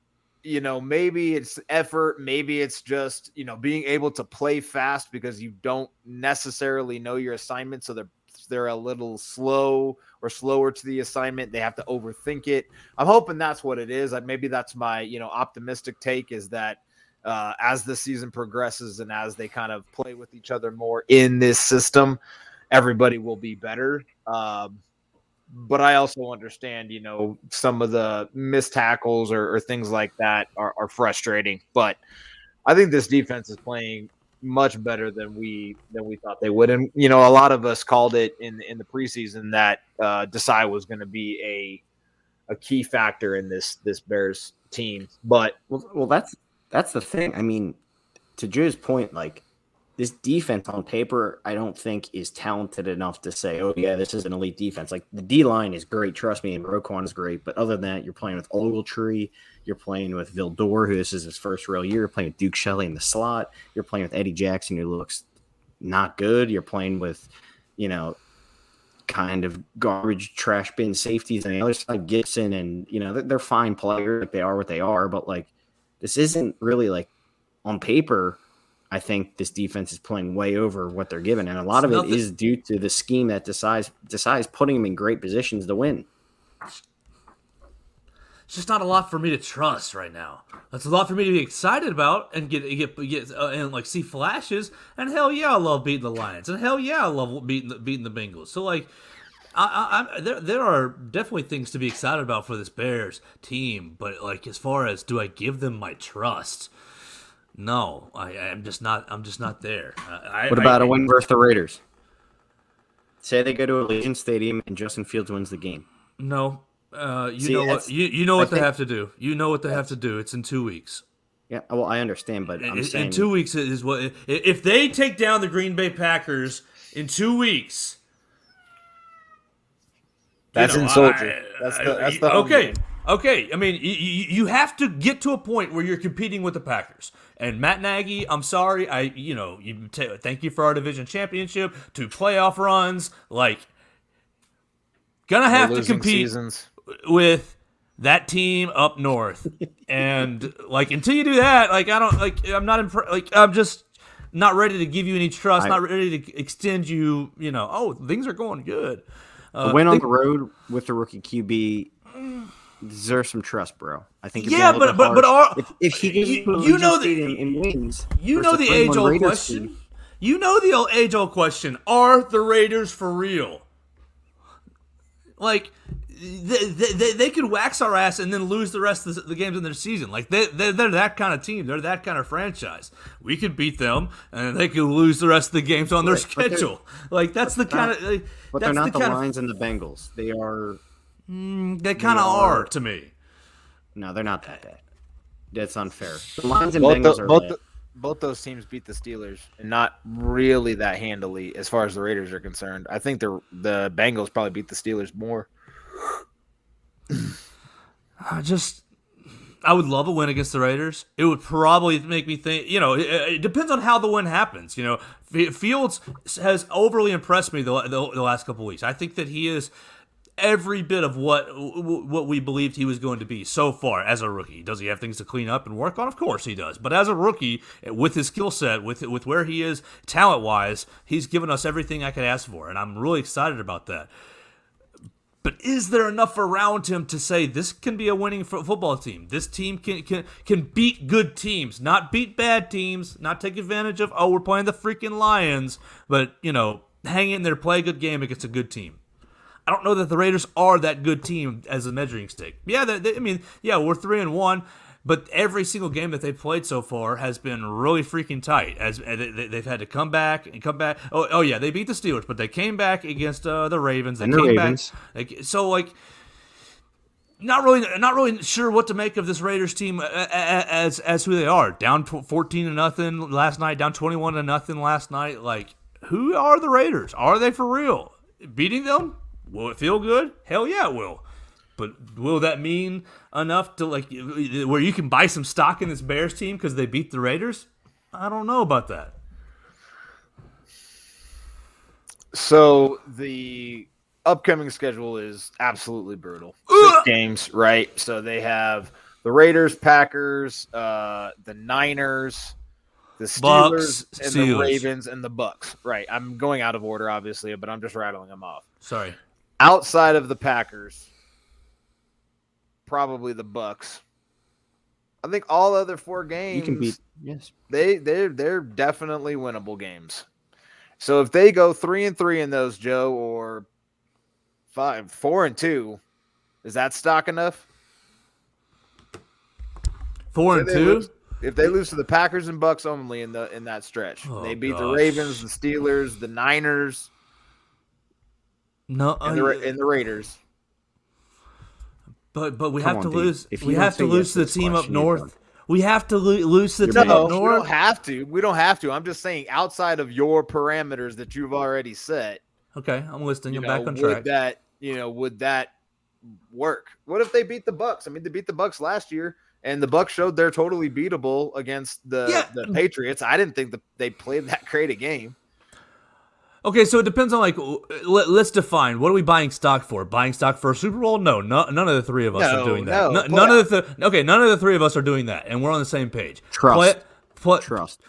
you know, maybe it's effort, maybe it's just, you know, being able to play fast because you don't necessarily know your assignment, so they're they're a little slow or slower to the assignment. They have to overthink it. I'm hoping that's what it is. Maybe that's my, you know, optimistic take is that uh, as the season progresses and as they kind of play with each other more in this system, everybody will be better. Um, but I also understand, you know, some of the missed tackles or, or things like that are, are, frustrating. But I think this defense is playing much better than we than we thought they would. And you know, a lot of us called it in in the preseason that uh, Desai was going to be a a key factor in this this Bears team. But well, well, that's that's the thing. I mean, to Drew's point, like this defense on paper, I don't think is talented enough to say, oh, yeah, this is an elite defense. Like the D line is great, trust me, and Roquan is great. But other than that, you're playing with Ogletree, you're playing with Vildor, who this is his first real year, you're playing with Duke Shelley in the slot, you're playing with Eddie Jackson, who looks not good. You're playing with, you know, kind of garbage trash bin safeties on the other side, Gibson, and you know, they're, they're fine players, like they are what they are, but like this isn't really like on paper. I think this defense is playing way over what they're given, and a lot it's of it is due to the scheme that Desai's Desai's putting them in great positions to win. It's just not a lot for me to trust right now. That's a lot for me to be excited about and get get get uh, and like see flashes. And hell yeah, I love beating the Lions, and hell yeah, I love beating the, beating the Bengals. So like I, I, there, there are definitely things to be excited about for this Bears team, but like as far as do I give them my trust? No, I, am just not. I'm just not there. I, what about I, a win versus the Raiders? Say they go to Allegiant Stadium and Justin Fields wins the game. No, uh, you See, know what you, you know what they think, have to do. You know what they have to do. It's in two weeks. Yeah, well, I understand, but I'm in, saying in two weeks is what if they take down the Green Bay Packers in two weeks. you That's know, in Soldier. I- That's the- that's the okay. game. Okay, I mean, you, you have to get to a point where you're competing with the Packers. And Matt Nagy, I'm sorry, I you know, you t- thank you for our division championship, two playoff runs, like gonna have to compete seasons. with that team up north. and like until you do that, like I don't like I'm not impre- like I'm just not ready to give you any trust, I- not ready to extend you, you know, oh, things are going good. a Uh, win on think- the road with the rookie QB deserves some trust, bro. I think. you're Yeah, being a but- little but- but are- if, if he goes you- you know the- Stadium and wins, You know the age old Raiders question. team, You know the old age old question. Are the Raiders for real? Like they, they, they, they could wax our ass and then lose the rest of the, the games in their season. Like they, they're, they're that kind of team. They're that kind of franchise. We could beat them and they could lose the rest of the games on their Right, schedule. Like that's the kind of. Like, But that's they're not the, kind Lions and the Bengals. They are. Of. They kind of are- are to me. No, they're not that bad. That's unfair. The Lions and Both, Bengals tho- are both, bad. tho- both those teams beat the Steelers, and not really that handily as far as the Raiders are concerned. I think the the Bengals probably beat the Steelers more. I just I would love a win against the Raiders. It would probably make me think, you know, it, it depends on how the win happens. You know, Fields has overly impressed me the, the, the last couple weeks. I think that he is every bit of what what we believed he was going to be so far as a rookie. Does he have things to clean up and work on? Of course he does. But as a rookie, with his skill set, with with where he is talent wise, he's given us everything I could ask for, and I'm really excited about that. But is there enough around him to say this can be a winning fo- football team? This team can can can beat good teams, not beat bad teams, not take advantage of oh we're playing the freaking Lions, but you know hang in there, play a good game against a good team. I don't know that the Raiders are that good team as a measuring stick. Yeah, they, they, I mean, yeah, we're three and one, but every single game that they've played so far has been really freaking tight. As uh, they, they've had to come back and come back. Oh, oh yeah, they beat the Steelers, but they came back against uh, the Ravens. They And the came Ravens. back. So like. Not really, not really sure what to make of this Raiders team uh, uh, as as who they are. Down fourteen to nothing last night. Down twenty one to nothing last night. Like, who are the Raiders? Are they for real? Beating them? Will it feel good? Hell yeah, it will. But will that mean enough to like where you can buy some stock in this Bears team because they beat the Raiders? I don't know about that. So the upcoming schedule is absolutely brutal. Ugh! Six games, right? So they have the Raiders, Packers, uh, the Niners, the Steelers, Bucks, and Steelers. the Ravens and the Bucks. Right. I'm going out of order, obviously, but I'm just rattling them off. Sorry. Outside of the Packers, probably the Bucks. I think all other four games You can beat. Yes. they they're they're definitely winnable games. So if they go three and three in those, Joe, or five, four and two, is that stock enough? Four and two. lose- if they lose to the Packers and Bucks only in the in that stretch, Oh, they beat the. Ravens, the Steelers, the Niners, No, and the, oh, Ra- and the Raiders. but but we Come have on, to dude. lose. If We have to lose yes the team up question, you're north. We have to lo- lose the team. No, up north. we don't have to. We don't have to. I'm just saying, outside of your parameters that you've already set, Okay, I'm listening. you I'm know, back on would track. that you know would that work? What if they beat the Bucks? I mean, they beat the Bucks last year, and the Bucks showed they're totally beatable against the Yeah. the Patriots. I didn't think that they played that great a game. Okay, so it depends on like w- let, us define what are we buying stock for? Buying stock for a Super Bowl? No, no none of the three of us No, are doing that. no, No- none of the th- okay, none of the three of us are doing that, and we're on the same page. Trust. Play, play, Trust.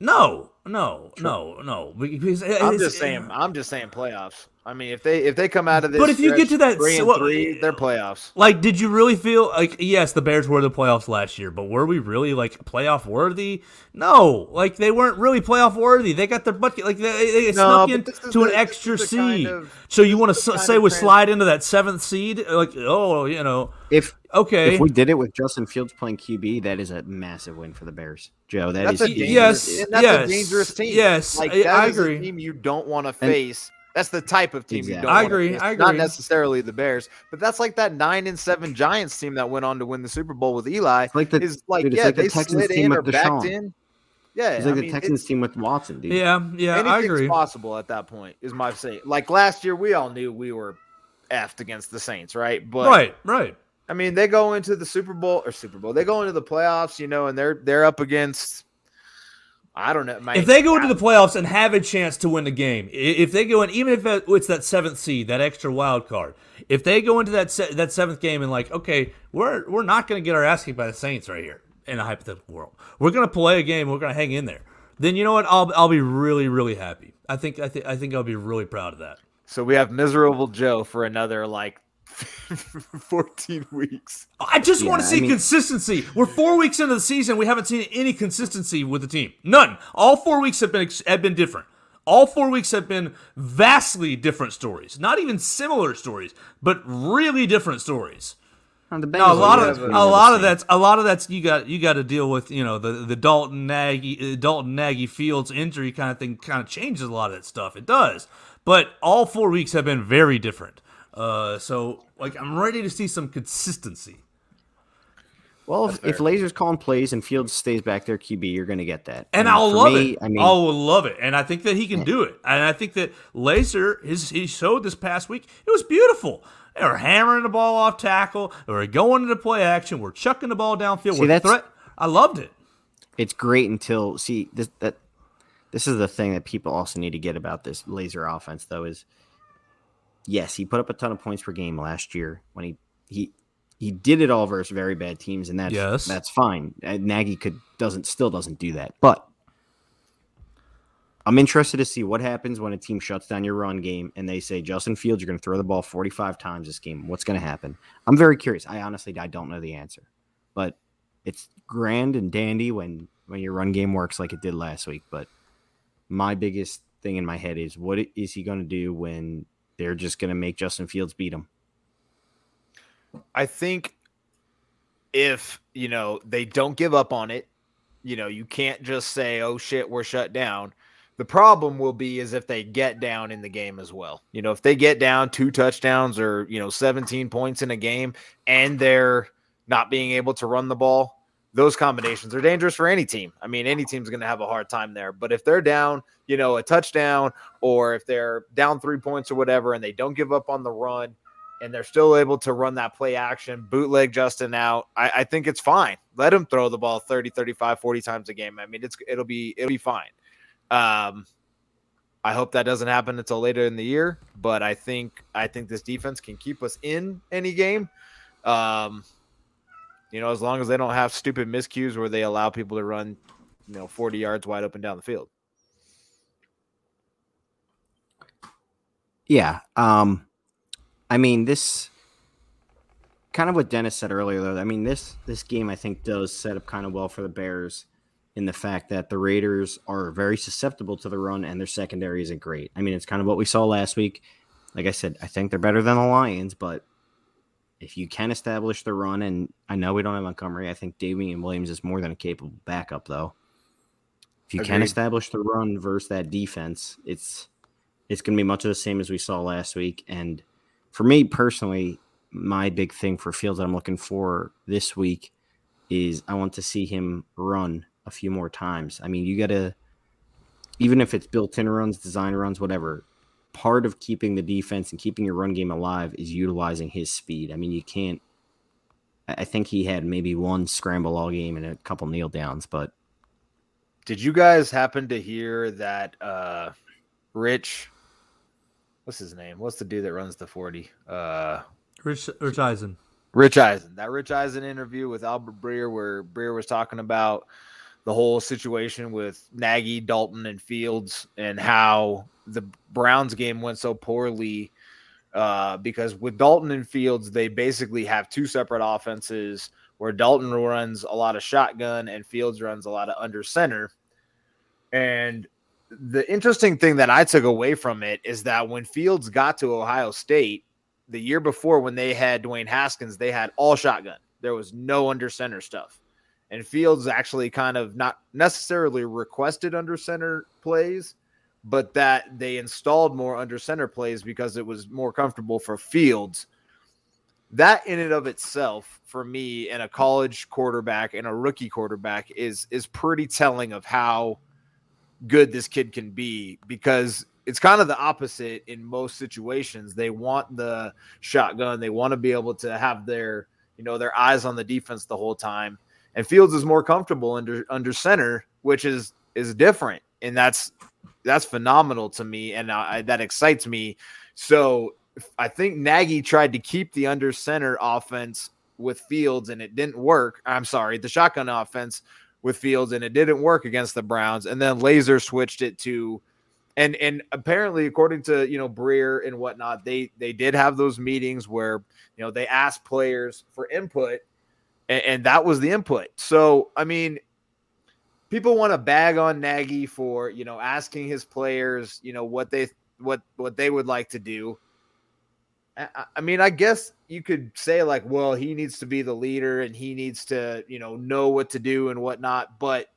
no, no, no, no. Because uh, I'm just saying. Uh, I'm just saying playoffs. I mean, if they if they come out of this, But if you get to that three and so- three, they're playoffs. Like, did you really feel like yes, the Bears were the playoffs last year, but were we really like playoff worthy? No, like they weren't really playoff worthy. They got their bucket like they, they snuck but in to an the- this extra is the kind seed. of- so you want to this is the s- say we trans- slide into that seventh seed? Uh, like, oh, you know, If okay. if we did it with Justin Fields playing QB, that is a massive win for the Bears, Joe. That That's is a dangerous, yes, that's yes, a dangerous team. yes, like I- that I is a agree. team you don't want to face That's the type of team Exactly. you don't. I wanna agree, face. I Not necessarily the Bears, but that's like that nine and seven Giants team that went on to win the Super Bowl with Eli. It's like the is like dude, it's yeah, like the they Texans slid team in with or backed in. Yeah, it's like I the mean, Texans it's- team with Watson, dude. Yeah, yeah, I anything's agree. possible at that point. Is my say. Like last year, we all knew we were effed against the Saints, right? But right, right. I mean, they go into the Super Bowl or Super Bowl. They go into the playoffs, you know, and they're they're up against. I don't know. my- If they go into the playoffs and have a chance to win the game, if they go in, even if it's that seventh seed, that extra wild card, if they go into that se- that seventh game and like, okay, we're we're not going to get our ass kicked by the Saints right here in a hypothetical world, we're going to play a game, we're going to hang in there. Then you know what? I'll I'll be really really happy. I think I think I think I'll be really proud of that. so we have miserable Joe for another like fourteen weeks. I just Yeah, want to I see mean- consistency. We're four weeks into the season. We haven't seen any consistency with the team. None. All four weeks have been have been different. All four weeks have been vastly different stories. Not even similar stories, but really different stories. The Now, a lot of a the lot of that's a lot of that's you got you got to deal with. You know the the Dalton Nagy uh, Dalton Nagy Fields injury kind of thing kind of changes a lot of that stuff. It does, but all four weeks have been very different. Uh, so like I'm ready to see some consistency. Well, if, if fair. Lazor's calling plays and Fields stays back there QB, you're going to get that. and I'll love me, it. I mean, I'll love it, and I think that he can do it. And I think that Lazor, his he showed this past week, it was beautiful. They were hammering the ball off tackle. They were going into play action. We're chucking the ball downfield. See, we're that's- threat. I loved it. it's great until see this that this is the thing that people also need to get about this Lazor offense though is yes he put up a ton of points per game last year when he he he did it all versus very bad teams and that's Yes. that's fine and Nagy could doesn't still doesn't do that but I'm interested to see what happens when a team shuts down your run game and they say Justin Fields you're going to throw the ball 45 times this game what's going to happen I'm very curious I honestly I don't know the answer but it's grand and dandy when when your run game works like it did last week. But my biggest thing in my head is what is he going to do when they're just going to make Justin Fields beat them. I think if you know they don't give up on it, you know, you can't just say, "Oh shit, we're shut down." The problem will be is if they get down in the game as well. You know, if they get down two touchdowns or you know 17 points in a game and they're not being able to run the ball, those combinations are dangerous for any team. I mean, any team's going to have a hard time there. But if they're down, you know, a touchdown or if they're down three points or whatever and they don't give up on the run, and they're still able to run that play action, bootleg Justin out. I, I think it's fine. Let him throw the ball 30, 35, 40 times a game. I mean, it's it'll be it'll be fine. Um I hope that doesn't happen until later in the year, but I think I think this defense can keep us in any game. Um you know, as long as they don't have stupid miscues where they allow people to run, you know, 40 yards wide open down the field. Yeah. Um, I mean, this kind of what Dennis said earlier, though. I mean, this this game I think does set up kind of well for the Bears in the fact that the Raiders are very susceptible to the run and their secondary isn't great. I mean, it's kind of what we saw last week. Like I said, I think they're better than the Lions, but if you can establish the run, and I know we don't have Montgomery, I think Damien Williams is more than a capable backup, though. If you can Agreed. establish the run versus that defense, it's it's going to be much of the same as we saw last week. And for me personally, my big thing for Fields that I'm looking for this week is I want to see him run a few more times. I mean, you got to, even if it's built in runs, design runs, whatever, part of keeping the defense and keeping your run game alive is utilizing his speed. I mean, you can't, I I think he had maybe one scramble all game and a couple kneel downs, but Did you guys happen to hear that uh Rich what's his name? What's the dude that runs the 40? Uh Rich, Rich Eisen. Rich Eisen. That Rich Eisen interview with Albert Breer where Breer was talking about the whole situation with Nagy, Dalton, and Fields and how the Browns game went so poorly uh, because with Dalton and Fields, they basically have two separate offenses where Dalton runs a lot of shotgun and Fields runs a lot of under center. And the interesting thing that I took away from it is that when Fields got to Ohio State the year before, when they had Dwayne Haskins, they had all shotgun. There was no under center stuff. And Fields actually kind of not necessarily requested under center plays, but that they installed more under center plays because it was more comfortable for Fields. That in and of itself, for me, and a college quarterback and a rookie quarterback is is pretty telling of how good this kid can be because it's kind of the opposite in most situations. They want the shotgun. They want to be able to have their, you know, their eyes on the defense the whole time. And Fields is more comfortable under under center, which is is different, and that's that's phenomenal to me, and I, that excites me. So I think Nagy tried to keep the under center offense with Fields, and it didn't work. I'm sorry, the shotgun offense with Fields, and it didn't work against the Browns. And then Lazor switched it to and and apparently according to you know Breer and whatnot, they they did have those meetings where you know they asked players for input, and, and that was the input. So I mean, people want to bag on Nagy for you know asking his players you know what they what what they would like to do. I, I mean, I guess you could say like, well, he needs to be the leader and he needs to you know know what to do and whatnot, but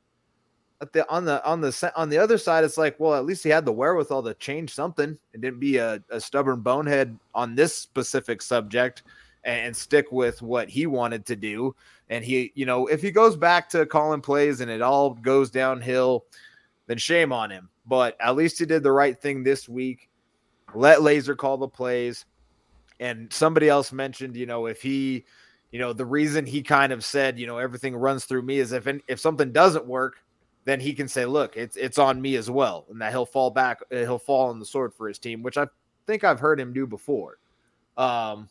the on the on the on the other side, it's like, well, at least he had the wherewithal to change something and didn't be a, a stubborn bonehead on this specific subject and, stick with what he wanted to do. And he, you know, if he goes back to calling plays and it all goes downhill, then shame on him. But at least he did the right thing this week. Let Lazor call the plays. And somebody else mentioned, you know, if he, you know, the reason he kind of said, you know, everything runs through me is if if something doesn't work, then he can say, "Look, it's it's on me as well," and that he'll fall back, uh, he'll fall on the sword for his team, which I think I've heard him do before. Um,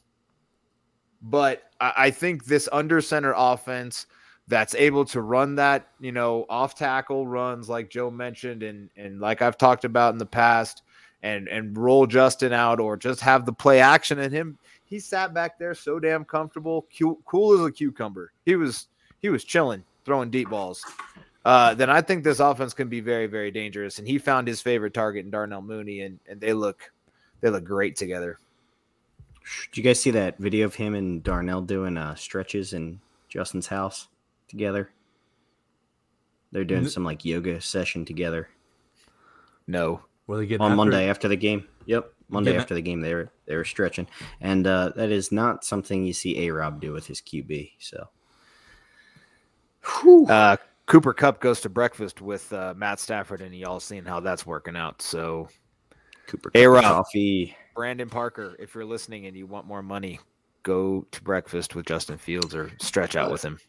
but I, think this under center offense that's able to run that, you know, off tackle runs like Joe mentioned, and and like I've talked about in the past, and and roll Justin out or just have the play action in him. He sat back there so damn comfortable, cool, cool as a cucumber. He was he was chilling, throwing deep balls uh, then I think this offense can be very, very dangerous. And he found his favorite target in Darnell Mooney, and, and they look they look great together. Did you guys see that video of him and Darnell doing uh, stretches in Justin's house together? They're doing some like yoga session together. No, were they getting on after? Monday after the game? Yep, Monday after the game they were they were stretching, and uh, that is not something you see A Rob do with his QB. So, uh, Cooper Kupp goes to breakfast with uh, Matt Stafford, and y'all seeing how that's working out. So, Cooper A Rob, coffee. Brandon Parker, if you're listening and you want more money, go to breakfast with Justin Fields or stretch out with him.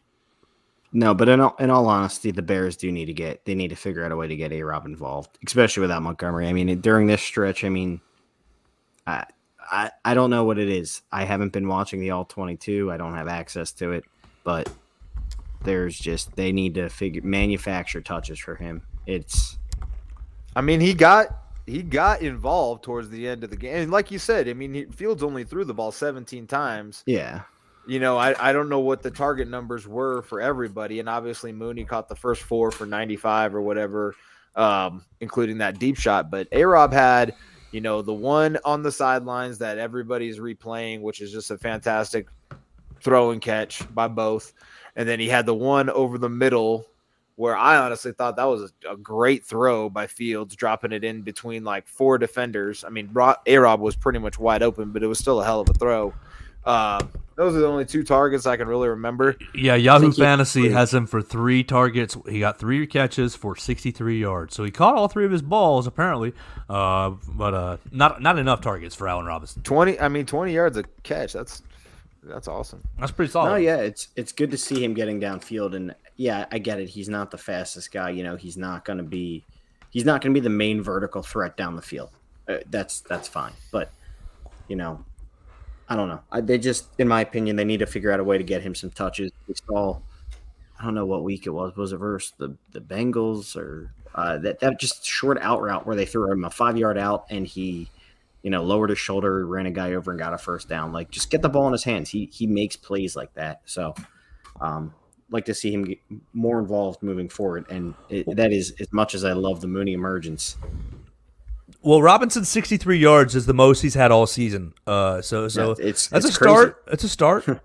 No, but in all, in all honesty, the Bears do need to get they need to figure out a way to get A Rob involved, especially without Montgomery. I mean, during this stretch, I mean, I, I I don't know what it is. I haven't been watching the All 22. I don't have access to it, but there's just they need to figure manufacture touches for him. It's I mean, he got he got involved towards the end of the game. And like you said, I mean, he, Fields only threw the ball 17 times. Yeah. You know, I, I don't know what the target numbers were for everybody. And obviously, Mooney caught the first four for 95 or whatever, um, including that deep shot. But A Rob had, you know, the one on the sidelines that everybody's replaying, which is just a fantastic throw and catch by both. And then he had the one over the middle where I honestly thought that was a, a great throw by Fields, dropping it in between like four defenders. I mean, A Rob was pretty much wide open, but it was still a hell of a throw. Uh, those are the only two targets I can really remember. Yeah, Yahoo Fantasy has him for three targets. He got three catches for 63 yards. So he caught all three of his balls apparently, uh, but uh, not not enough targets for Allen Robinson. 20, I mean, 20 yards a catch. That's that's awesome. That's pretty solid. No, yeah, it's it's good to see him getting downfield, and yeah, I get it. He's not the fastest guy. You know, he's not going to be he's not going to be the main vertical threat down the field. Uh, that's that's fine, but you know, I don't know. I, they just, in my opinion, they need to figure out a way to get him some touches. We saw, I don't know what week it was. Was it versus the the Bengals or uh, that that just short out route where they threw him a five yard out and he you know, lowered his shoulder, ran a guy over, and got a first down. Like, just get the ball in his hands. He he makes plays like that. So, um, like to see him get more involved moving forward. And it, that is as much as I love the Mooney emergence. Well, Robinson's 63 yards is the most he's had all season. Uh, so so yeah, it's that's it's a crazy. start. It's a start.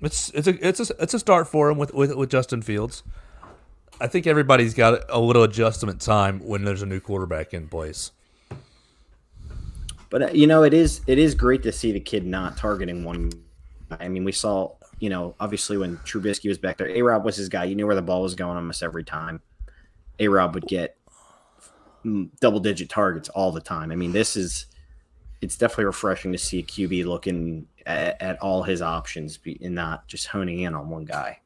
it's it's a it's a it's a start for him with with, with Justin Fields. I think everybody's got a little adjustment time when there's a new quarterback in place. But uh, you know, it is it is great to see the kid not targeting one. I mean, we saw you know obviously when Trubisky was back there, A Rob was his guy. You knew where the ball was going almost every time. A Rob would get double digit targets all the time. I mean, this is it's definitely refreshing to see a QB looking at, at all his options and not just honing in on one guy.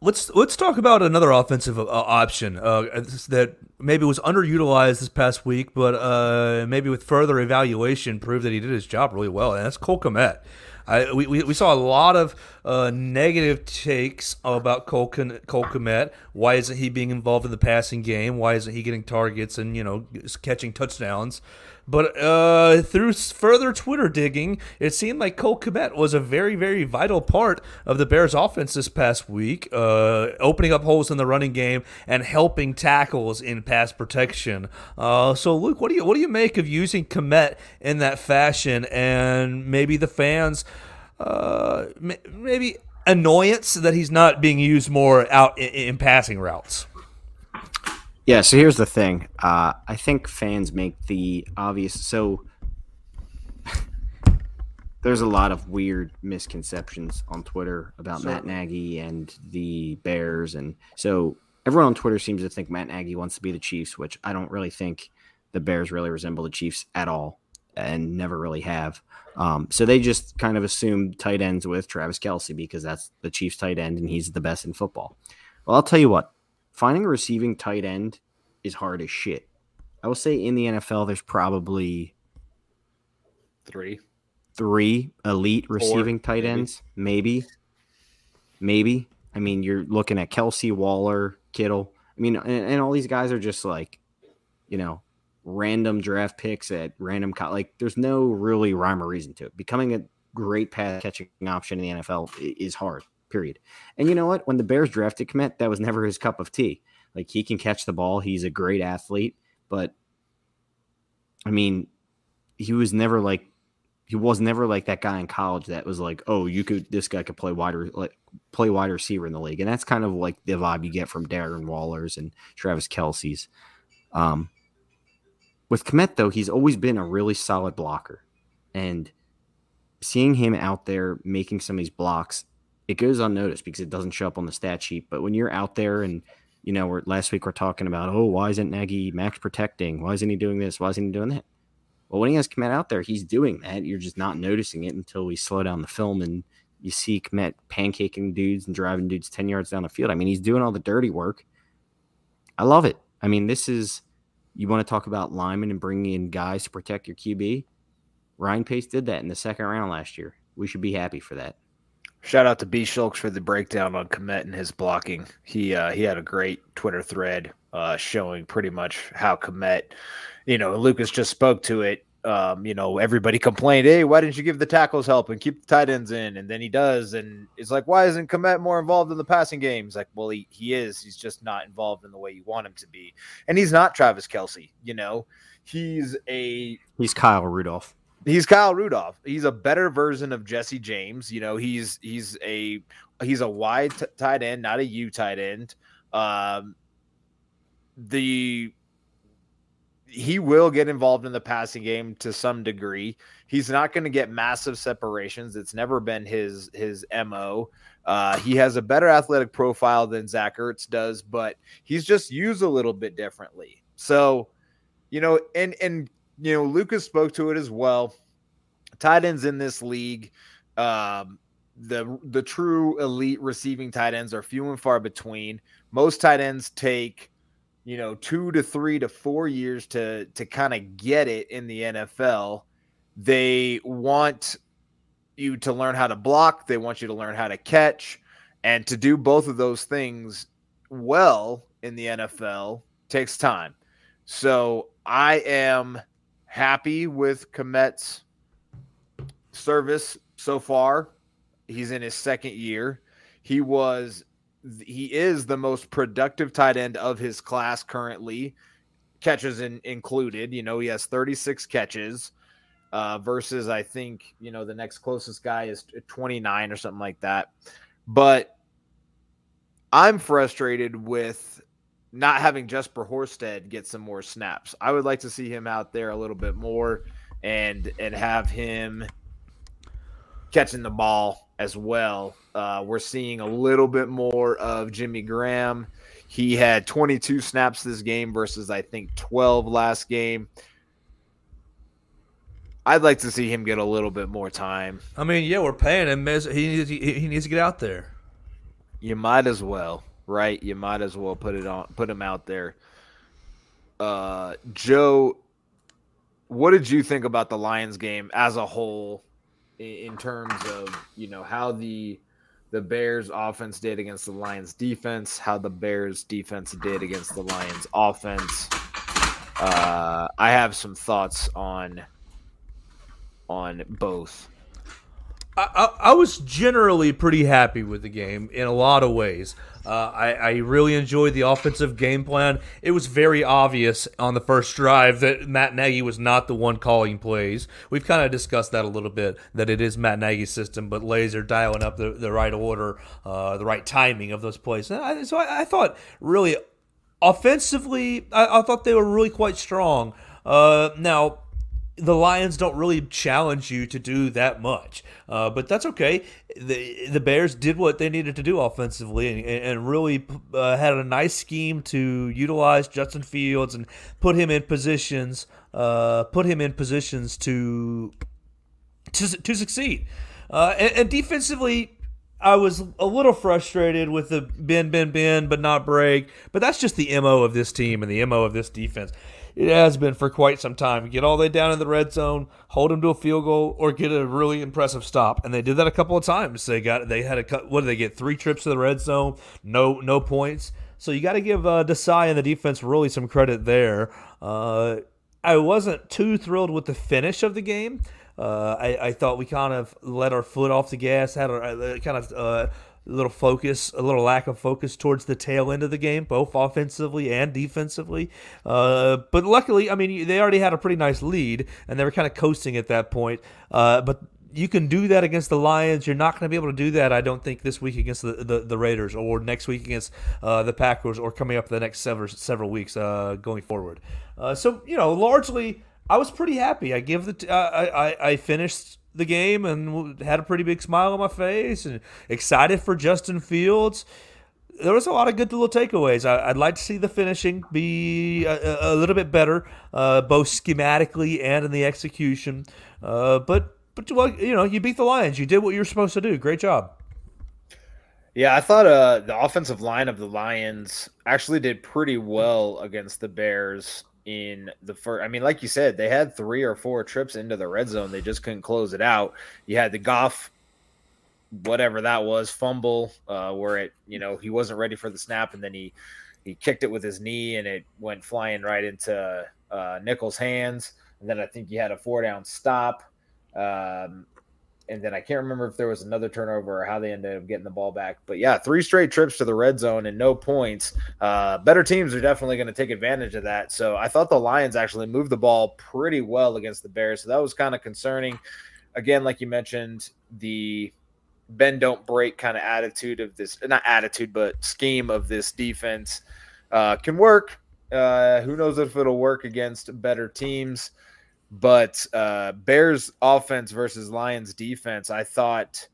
Let's let's talk about another offensive uh, option uh, that maybe was underutilized this past week, but uh, maybe with further evaluation proved that he did his job really well, and that's Cole Kmet. I, we, we, saw a lot of uh, negative takes about Cole, Cole Kmet. Why isn't he being involved in the passing game? Why isn't he getting targets and you know catching touchdowns? But uh, through further Twitter digging, it seemed like Cole Kmet was a very, very vital part of the Bears' offense this past week, uh, opening up holes in the running game and helping tackles in pass protection. Uh, so, Luke, what do you what do you make of using Kmet in that fashion, and maybe the fans, uh, maybe annoyance that he's not being used more out in, in passing routes? Yeah, so here's the thing. Uh, I think fans make the obvious. So there's a lot of weird misconceptions on Twitter about Certainly. Matt Nagy and the Bears, and so everyone on Twitter seems to think Matt Nagy wants to be the Chiefs, which I don't really think the Bears really resemble the Chiefs at all, and never really have. Um, so they just kind of assume tight ends with Travis Kelce because that's the Chiefs tight end, and he's the best in football. Well, I'll tell you what finding a receiving tight end is hard as shit. I will say in the NFL, there's probably three, three elite receiving Four, tight ends, maybe. maybe. I mean, you're looking at Kelce Waller, Kittle. I mean, and, and all these guys are just like, you know, random draft picks at random. Co- like, there's no really rhyme or reason to it. Becoming a great pass catching option in the NFL is hard period. And you know what? When the Bears drafted Kmet, that was never his cup of tea. Like he can catch the ball, he's a great athlete, but I mean, he was never like he was never like that guy in college that was like, oh, you could this guy could play wider like play wide receiver in the league, and that's kind of like the vibe you get from Darren Waller's and Travis Kelce's. Um, with Kmet though, he's always been a really solid blocker, and seeing him out there making some of these blocks it goes unnoticed because it doesn't show up on the stat sheet. But when you're out there and you know, we're, last week we're talking about, oh, why isn't Nagy max protecting? Why isn't he doing this? Why isn't he doing that? Well, when he has Kmet out there, he's doing that. You're just not noticing it until we slow down the film and you see Kmet pancaking dudes and driving dudes 10 yards down the field. I mean, he's doing all the dirty work. I love it. I mean, this is, you want to talk about linemen and bringing in guys to protect your QB? Ryan Pace did that in the second round last year. We should be happy for that. Shout out to B Shulks for the breakdown on Kmet and his blocking. He uh, he had a great Twitter thread uh, showing pretty much how Kmet, you know, Lucas just spoke to it. Um, you know, everybody complained, hey, why didn't you give the tackles help and keep the tight ends in? And then he does, and it's like, why isn't Kmet more involved in the passing game? He's like, well, he, he is. He's just not involved in the way you want him to be. And he's not Travis Kelce. you know. He's a he's Kyle Rudolph. He's Kyle Rudolph. He's a better version of Jesse James. You know, he's he's a he's a wide t- tight end, not a U tight end. Um, the he will get involved in the passing game to some degree. He's not going to get massive separations. It's never been his his mo. Uh, he has a better athletic profile than Zach Ertz does, but he's just used a little bit differently. So, you know, and and you know, Lucas spoke to it as well. Tight ends in this league, um, the the true elite receiving tight ends are few and far between. Most tight ends take, you know, two to three to four years to to kind of get it in the NFL. They want you to learn how to block. They want you to learn how to catch, and to do both of those things well in the NFL takes time. So I am happy with Kmet's service so far. He's in his second year. He was he is the most productive tight end of his class currently, catches in, included. You know, he has 36 catches uh, versus I think, you know, the next closest guy is 29 or something like that. But I'm frustrated with not having Jesper Horsted get some more snaps. I would like to see him out there a little bit more and and have him catching the ball as well. Uh, we're seeing a little bit more of Jimmy Graham. He had 22 snaps this game versus I think 12 last game. I'd like to see him get a little bit more time. I mean, yeah, we're paying him. He needs, he needs to get out there. You might as well, right? You might as well put it on, put him out there. Uh, Joe, what did you think about the Lions game as a whole, in terms of you know how the the Bears offense did against the Lions defense, how the Bears defense did against the Lions offense? Uh, I have some thoughts on on both. I, I, I, was generally pretty happy with the game in a lot of ways. Uh, I, I, really enjoyed the offensive game plan. It was very obvious on the first drive that Matt Nagy was not the one calling plays. We've kind of discussed that a little bit, that it is Matt Nagy's system, but Lazor dialing up the, the right order, uh, the right timing of those plays. so I, thought really offensively, I, thought they were really quite strong. Uh, now, the Lions don't really challenge you to do that much, uh, but that's okay. the The Bears did what they needed to do offensively, and, and really uh, had a nice scheme to utilize Justin Fields and put him in positions, uh, put him in positions to to, to succeed. Uh, and, and defensively, I was a little frustrated with the bend, bend, bend, but not break. But that's just the mo of this team and the mo of this defense it has been for quite some time. Get all the way down in the red zone, hold them to a field goal, or get a really impressive stop. And they did that a couple of times. They got they had a what did they get? Three trips to the red zone, no no points. So you got to give uh, Desai and the defense really some credit there. Uh, I wasn't too thrilled with the finish of the game. Uh, I, I, thought we kind of let our foot off the gas, had a, kind of uh, a little focus, a little lack of focus towards the tail end of the game, both offensively and defensively. Uh, but luckily, I mean, they already had a pretty nice lead, and they were kind of coasting at that point. Uh, but you can do that against the Lions. You're not going to be able to do that, I don't think, this week against the, the, the Raiders or next week against uh, the Packers or coming up the next several, several weeks uh, going forward. Uh, so, you know, largely, I was pretty happy. I give the t- I, I, I finished the game and had a pretty big smile on my face and excited for Justin Fields. There was a lot of good little takeaways. I, would like to see the finishing be a, a little bit better, uh, both schematically and in the execution. Uh, but but you know, you beat the Lions. You did what you were supposed to do. Great job. Yeah, I thought uh, the offensive line of the Lions actually did pretty well against the Bears in the first. I mean, like you said, they had three or four trips into the red zone. They just couldn't close it out. You had the Goff, whatever that was, fumble, uh, where it, you know, he wasn't ready for the snap, and then he he kicked it with his knee, and it went flying right into uh, Nichols' hands. And then I think you had a four down stop. Um, and then I can't remember if there was another turnover or how they ended up getting the ball back. But yeah, three straight trips to the red zone and no points. Uh, better teams are definitely going to take advantage of that. So I thought the Lions actually moved the ball pretty well against the Bears. So that was kind of concerning. Again, like you mentioned, the bend don't break kind of attitude of this, not attitude, but scheme of this defense uh, can work. Uh, who knows if it'll work against better teams? But uh, Bears offense versus Lions defense, I thought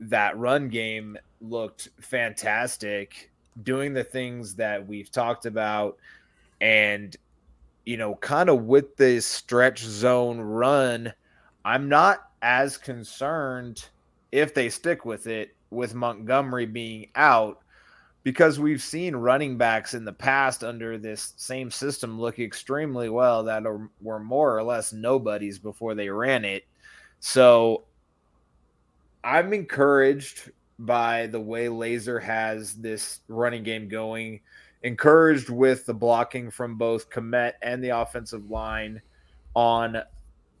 that run game looked fantastic, doing the things that we've talked about. And, you know, kind of with this stretch zone run, I'm not as concerned if they stick with it with Montgomery being out because we've seen running backs in the past under this same system look extremely well that are, were more or less nobodies before they ran it. So I'm encouraged by the way Lazor has this running game going, encouraged with the blocking from both Kmet and the offensive line on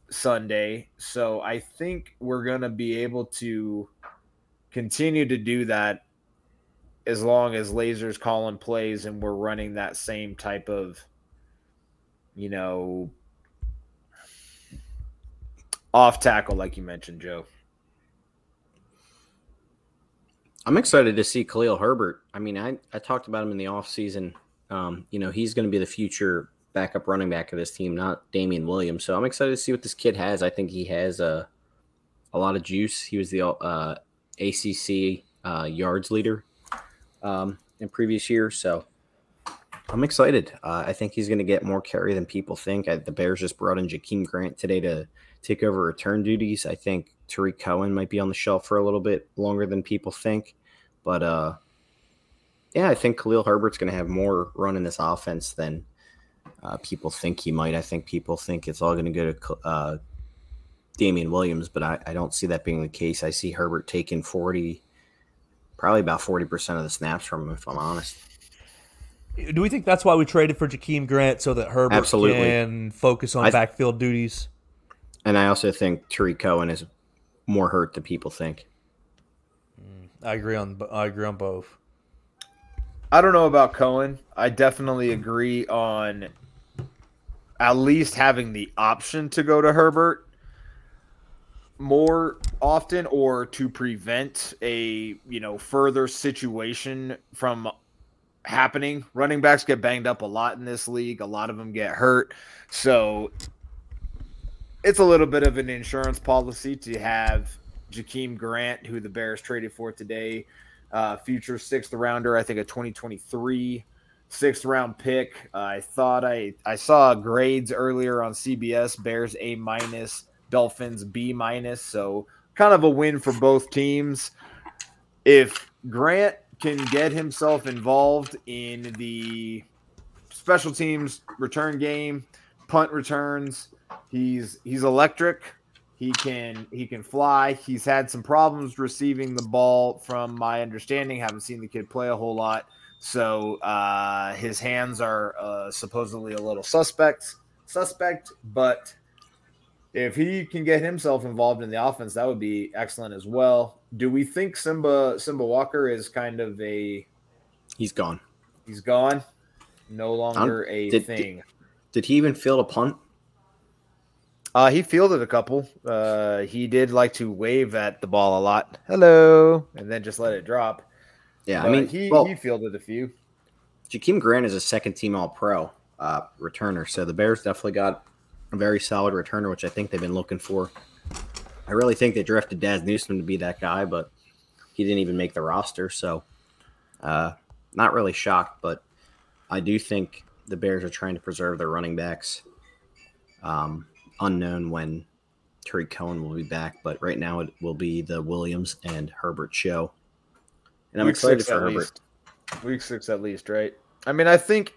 Sunday. So I think we're going to be able to continue to do that as long as Lazor's calling plays and we're running that same type of, you know, off tackle, like you mentioned, Joe. I'm excited to see Khalil Herbert. I mean, I, I talked about him in the offseason Um, you know, he's going to be the future backup running back of this team, not Damien Williams. So I'm excited to see what this kid has. I think he has a a lot of juice. He was the uh, ACC uh, yards leader um, in previous years, so I'm excited. Uh, I think he's going to get more carry than people think. I, the Bears just brought in Jakeem Grant today to take over return duties. I think Tarik Cohen might be on the shelf for a little bit longer than people think, but uh, yeah, I think Khalil Herbert's going to have more run in this offense than uh, people think he might. I think people think it's all going to go to uh, Damien Williams, but I, I, don't see that being the case. I see Herbert taking 40, probably about 40% of the snaps from him, if I'm honest. Do we think that's why we traded for Jakeem Grant so that Herbert Absolutely. can focus on th- backfield duties? And I also think Tarik Cohen is more hurt than people think. Mm, I agree on I agree on both. I don't know about Cohen. I definitely agree on at least having the option to go to Herbert more often or to prevent a, you know, further situation from happening. Running backs get banged up a lot in this league. A lot of them get hurt. So it's a little bit of an insurance policy to have Jakeem Grant, who the Bears traded for today, uh, future sixth rounder, I think a 2023 sixth round pick. Uh, I thought I I saw grades earlier on CBS. Bears A minus, Dolphins B minus. So kind of a win for both teams. If Grant can get himself involved in the special teams return game, punt returns, he's he's electric. He can he can fly. He's had some problems receiving the ball, from my understanding. Haven't seen the kid play a whole lot, so uh, his hands are uh, supposedly a little suspect. Suspect, but if he can get himself involved in the offense, that would be excellent as well. Do we think Simba Simba Walker is kind of a? He's gone. He's gone. No longer um, a did, thing. Did, did he even field a punt? Uh, he fielded a couple. Uh, he did like to wave at the ball a lot. Hello, and then just let it drop. Yeah, but I mean, he well, he fielded a few. Jakeem Grant is a second team All Pro uh, returner, so the Bears definitely got a very solid returner, which I think they've been looking for. I really think they drafted Dazz Newsome to be that guy, but he didn't even make the roster, so uh, not really shocked. But I do think the Bears are trying to preserve their running backs. Um, unknown when Tarik Cohen will be back, but right now it will be the Williams and Herbert show. And I'm Week excited for Herbert. Least. Week six at least, right? I mean, I think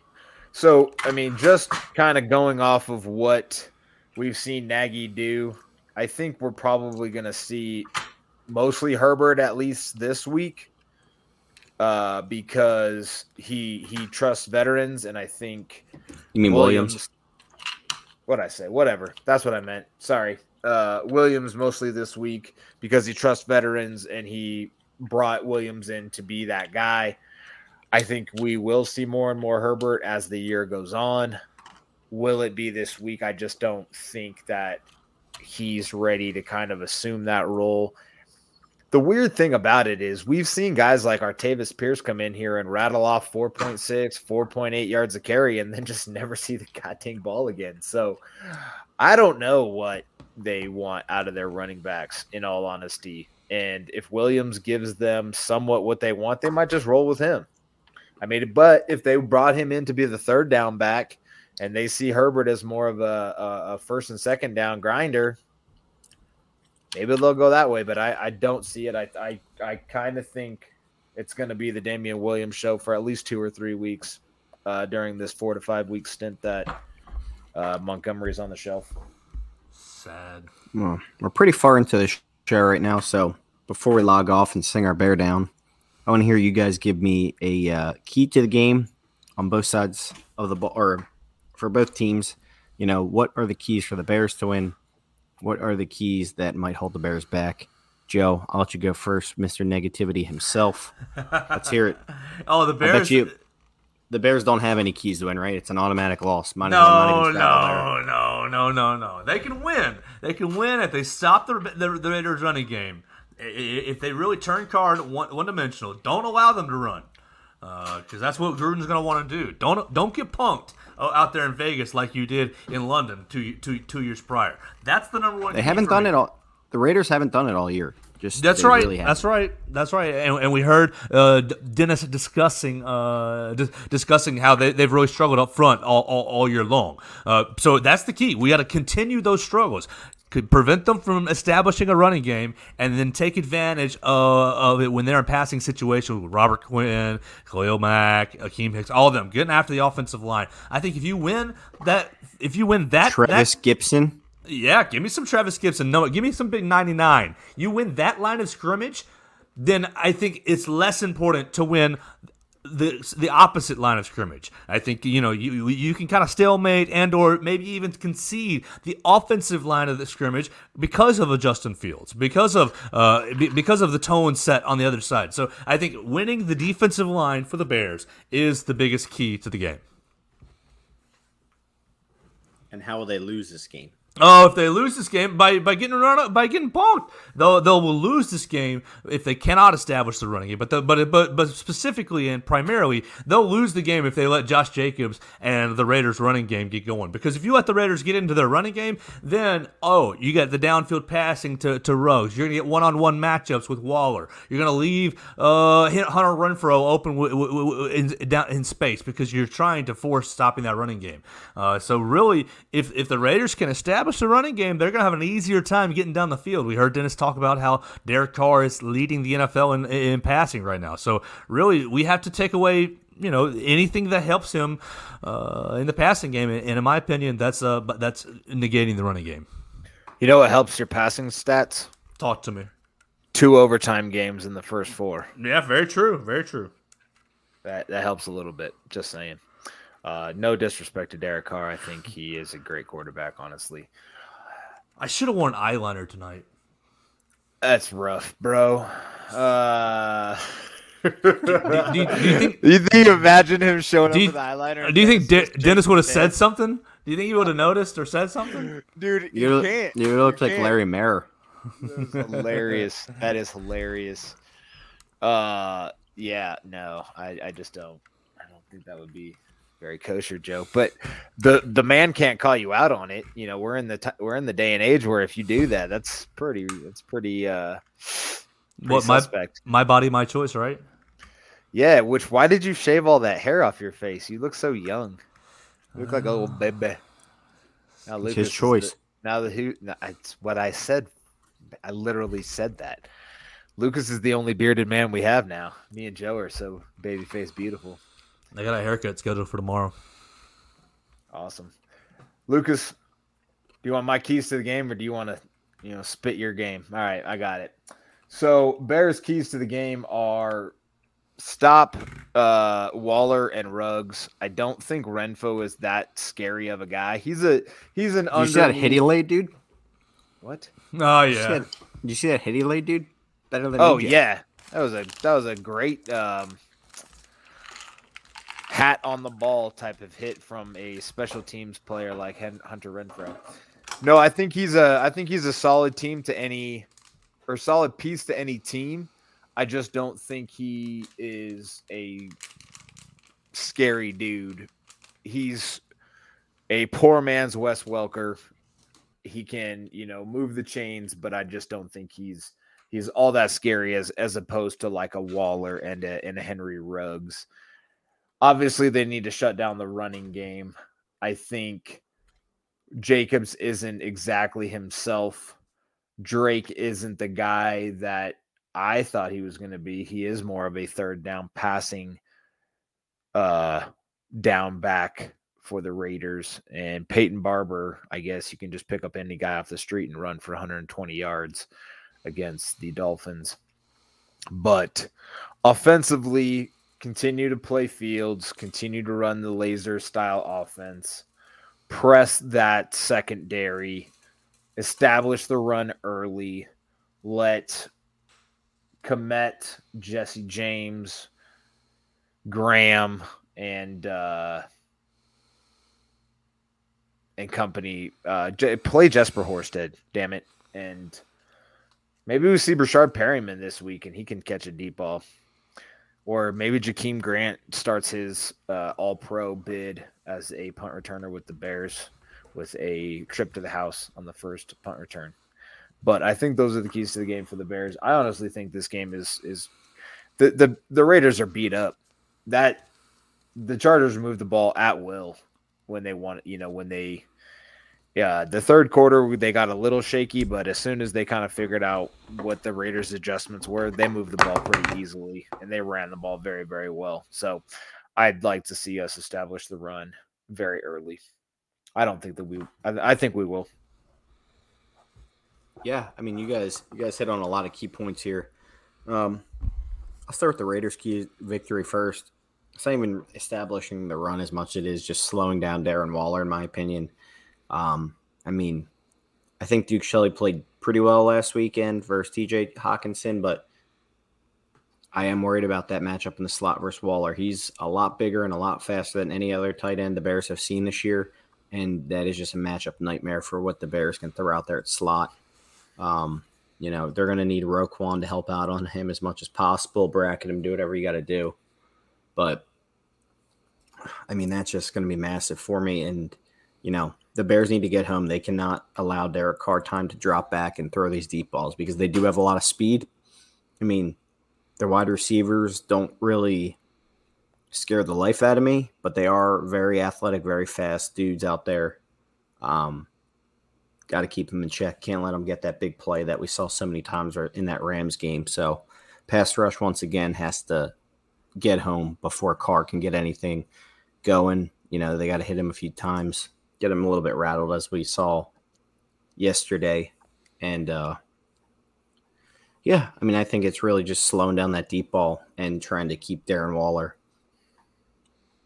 so. I mean, just kind of going off of what we've seen Nagy do, I think we're probably going to see mostly Herbert at least this week uh, because he he trusts veterans, and I think you mean Williams, Williams what I say, whatever. That's what I meant. Sorry. Uh, Williams mostly this week because he trusts veterans and he brought Williams in to be that guy. I think we will see more and more Herbert as the year goes on. Will it be this week? I just don't think that he's ready to kind of assume that role the weird thing about it is we've seen guys like Artavis Pierce come in here and rattle off 4.6, 4.8 yards of carry and then just never see the goddamn ball again. So I don't know what they want out of their running backs, in all honesty. And if Williams gives them somewhat what they want, they might just roll with him. I mean, but if they brought him in to be the third down back and they see Herbert as more of a, a, a first and second down grinder, maybe they'll go that way, but I, I don't see it. I I, I kind of think it's going to be the Damien Williams show for at least two or three weeks uh, during this four to five week stint that uh, Montgomery's on the shelf. Sad. Well, we're pretty far into the show right now, so before we log off and sing our bear down, I want to hear you guys give me a uh, key to the game on both sides of the ball, or for both teams. You know, what are the keys for the Bears to win? What are the keys that might hold the Bears back? Joe, I'll let you go first, Mr. Negativity himself. Let's hear it. oh, the Bears. You, the Bears don't have any keys to win, right? It's an automatic loss. no, no, no, no, no, no. They can win. They can win if they stop the, the, the Raiders' running game. If they really turn card one, one dimensional, don't allow them to run. because uh, that's what Gruden's going to want to do. Don't don't get punked out there in Vegas like you did in London two, two, two years prior. That's the number one. They haven't done me. it all. The Raiders haven't done it all year. Just that's right. Really that's right. That's right. And, and we heard uh, Dennis discussing uh, di- discussing how they, they've really struggled up front all, all, all year long. Uh, so that's the key. We got to continue those struggles could prevent them from establishing a running game and then take advantage of, of it when they're in passing situations with Robert Quinn, Khalil Mack, Akiem Hicks, all of them getting after the offensive line. I think if you win that, if you win that, Trevis that, Gipson. Yeah, give me some Trevis Gipson. No, give me some big 99. You win that line of scrimmage, then I think it's less important to win the the opposite line of scrimmage. I think you know you you can kind of stalemate and or maybe even concede the offensive line of the scrimmage because of a Justin Fields, because of uh, because of the tone set on the other side. So I think winning the defensive line for the Bears is the biggest key to the game. And how will they lose this game? Oh, if they lose this game by, by getting run up, by getting punked, they'll they'll lose this game if they cannot establish the running game. But the, but but but specifically and primarily, they'll lose the game if they let Josh Jacobs and the Raiders running game get going. Because if you let the Raiders get into their running game, then oh, you got the downfield passing to, to Ruggs. You're gonna get one on one matchups with Waller. You're gonna leave uh, Hunter Renfrow open w- w- w- in, down in space because you're trying to force stopping that running game. Uh, so really, if if the Raiders can establish establish the running game, they're going to have an easier time getting down the field. We heard Dennis talk about how Derek Carr is leading the NFL in, in passing right now. So really, we have to take away you know anything that helps him uh, in the passing game. And in my opinion, that's uh, that's negating the running game. You know what helps your passing stats? Talk to me. Two overtime games in the first four. Yeah, very true. Very true. That that helps a little bit. Just saying. Uh, no disrespect to Derek Carr. I think he is a great quarterback, honestly. I should have worn eyeliner tonight. That's rough, bro. Uh, do, do, do, do, you think? Do you think imagine him showing up with eyeliner? Do you think De- Dennis would have said something? Do you think he would have noticed or said something? Dude, you, you can't. You look like can't. Larry Mayer. hilarious. that is hilarious. Uh, yeah, no, I, I just don't. I don't think that would be very kosher, joke, But the the man can't call you out on it. You know, we're in the t- we're in the day and age where if you do that, that's pretty that's pretty uh pretty what suspect. my my body, my choice, right? Yeah. Which why did you shave all that hair off your face? You look so young. You look like a little baby. Now, Lucas his choice. The, now the who? It's what I said. I literally said that. Lucas is the only bearded man we have now. Me and Joe are so baby face beautiful. I got a haircut scheduled for tomorrow. Awesome, Lucas. Do you want my keys to the game, or do you want to, you know, spit your game? All right, I got it. So Bears' keys to the game are stop uh, Waller and Ruggs. I don't think Renfrow is that scary of a guy. He's a he's an. Did you see that hitty lay dude? What? Oh yeah. Did you see that, hitty lay dude? Better than. Oh yeah, that was a that was a great. Um, hat on the ball type of hit from a special teams player like Hunter Renfrow. No, I think he's a I think he's a solid team to any or solid piece to any team. I just don't think he is a scary dude. He's a poor man's Wes Welker. He can, you know, move the chains, but I just don't think he's he's all that scary as as opposed to like a Waller and a and a Henry Ruggs obviously they need to shut down the running game. I think Jacobs isn't exactly himself. Drake isn't the guy that I thought he was going to be. He is more of a third down passing uh down back for the Raiders and Peyton Barber, I guess you can just pick up any guy off the street and run for 120 yards against the Dolphins. But offensively, continue to play Fields, continue to run the Lazor style offense, press that secondary, establish the run early, let Kmet, Jesse James, Graham, and uh, and company uh, play Jesper Horsted. Damn it, and maybe we see Breshad Perriman this week, and he can catch a deep ball or maybe Jakeem Grant starts his uh, All Pro bid as a punt returner with the Bears with a trip to the house on the first punt return. But I think those are the keys to the game for the Bears. I honestly think this game is is the the, the Raiders are beat up. That the Chargers move the ball at will when they want, you know, when they yeah, the third quarter they got a little shaky, but as soon as they kind of figured out what the Raiders' adjustments were, they moved the ball pretty easily and they ran the ball very, very well. So I'd like to see us establish the run very early. I don't think that we. I, I think we will. Yeah, I mean, you guys, you guys hit on a lot of key points here. Um, I'll start with the Raiders' key victory first. It's not even establishing the run as much as it is just slowing down Darren Waller, in my opinion. Um, I mean, I think Duke Shelley played pretty well last weekend versus TJ Hockenson, but I am worried about that matchup in the slot versus Waller. He's a lot bigger and a lot faster than any other tight end the Bears have seen this year, and that is just a matchup nightmare for what the Bears can throw out there at slot. Um, you know, they're going to need Roquan to help out on him as much as possible, bracket him, do whatever you got to do. But I mean, that's just going to be massive for me. And, you know, the Bears need to get home. They cannot allow Derek Carr time to drop back and throw these deep balls because they do have a lot of speed. I mean, their wide receivers don't really scare the life out of me, but they are very athletic, very fast dudes out there. Um, got to keep them in check. Can't let them get that big play that we saw so many times in that Rams game. So, pass rush once again has to get home before Carr can get anything going. You know, they got to hit him a few times, get him a little bit rattled as we saw yesterday. And uh, yeah, I mean, I think it's really just slowing down that deep ball and trying to keep Darren Waller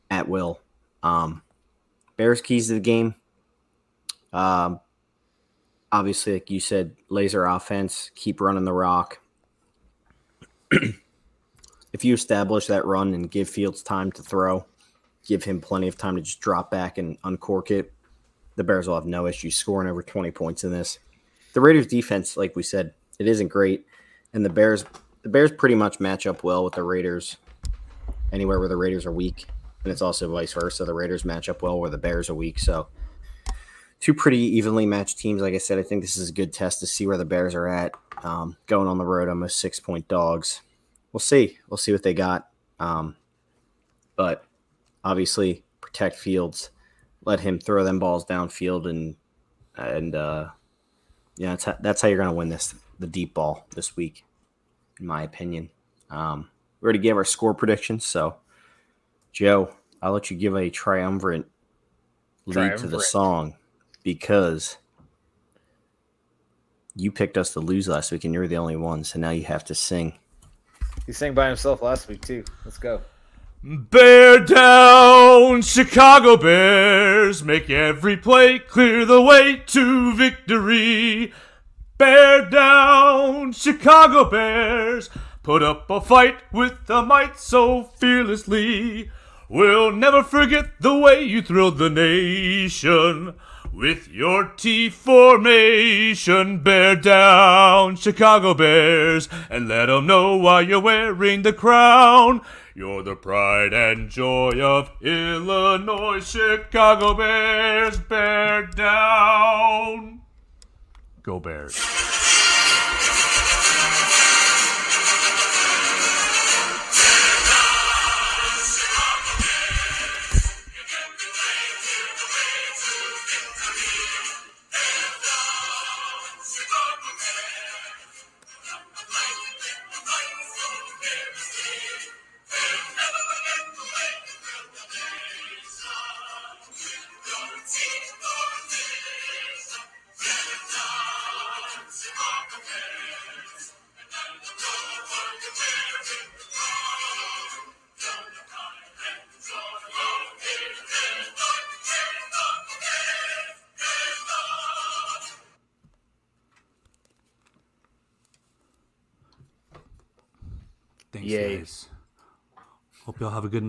at will. Um, Bears keys to the game. Um, obviously, like you said, Lazor offense, keep running the rock. if you establish that run and give Fields time to throw, give him plenty of time to just drop back and uncork it, the Bears will have no issue scoring over 20 points in this. The Raiders defense, like we said, it isn't great. And the Bears the Bears pretty much match up well with the Raiders anywhere where the Raiders are weak. And it's also vice versa. The Raiders match up well where the Bears are weak. So two pretty evenly matched teams. Like I said, I think this is a good test to see where the Bears are at. Um, going on the road, almost six point dogs. We'll see. We'll see what they got. Um, but obviously protect Fields, let him throw them balls downfield, and and uh, yeah, that's how, that's how you're going to win this the deep ball this week, in my opinion. Um, we already gave our score predictions, so Joe, I'll let you give a triumvirate lead triumvirate. to the song because you picked us to lose last week, and you're the only one, so now you have to sing. He sang by himself last week too. Let's go. Bear down, Chicago Bears. Make every play clear the way to victory. Bear down, Chicago Bears. Put up a fight with the might so fearlessly. We'll never forget the way you thrilled the nation. With your T formation, bear down, Chicago Bears, and let 'em know why you're wearing the crown. You're the pride and joy of Illinois, Chicago Bears. Bear down. Go Bears. Hope y'all have a good night.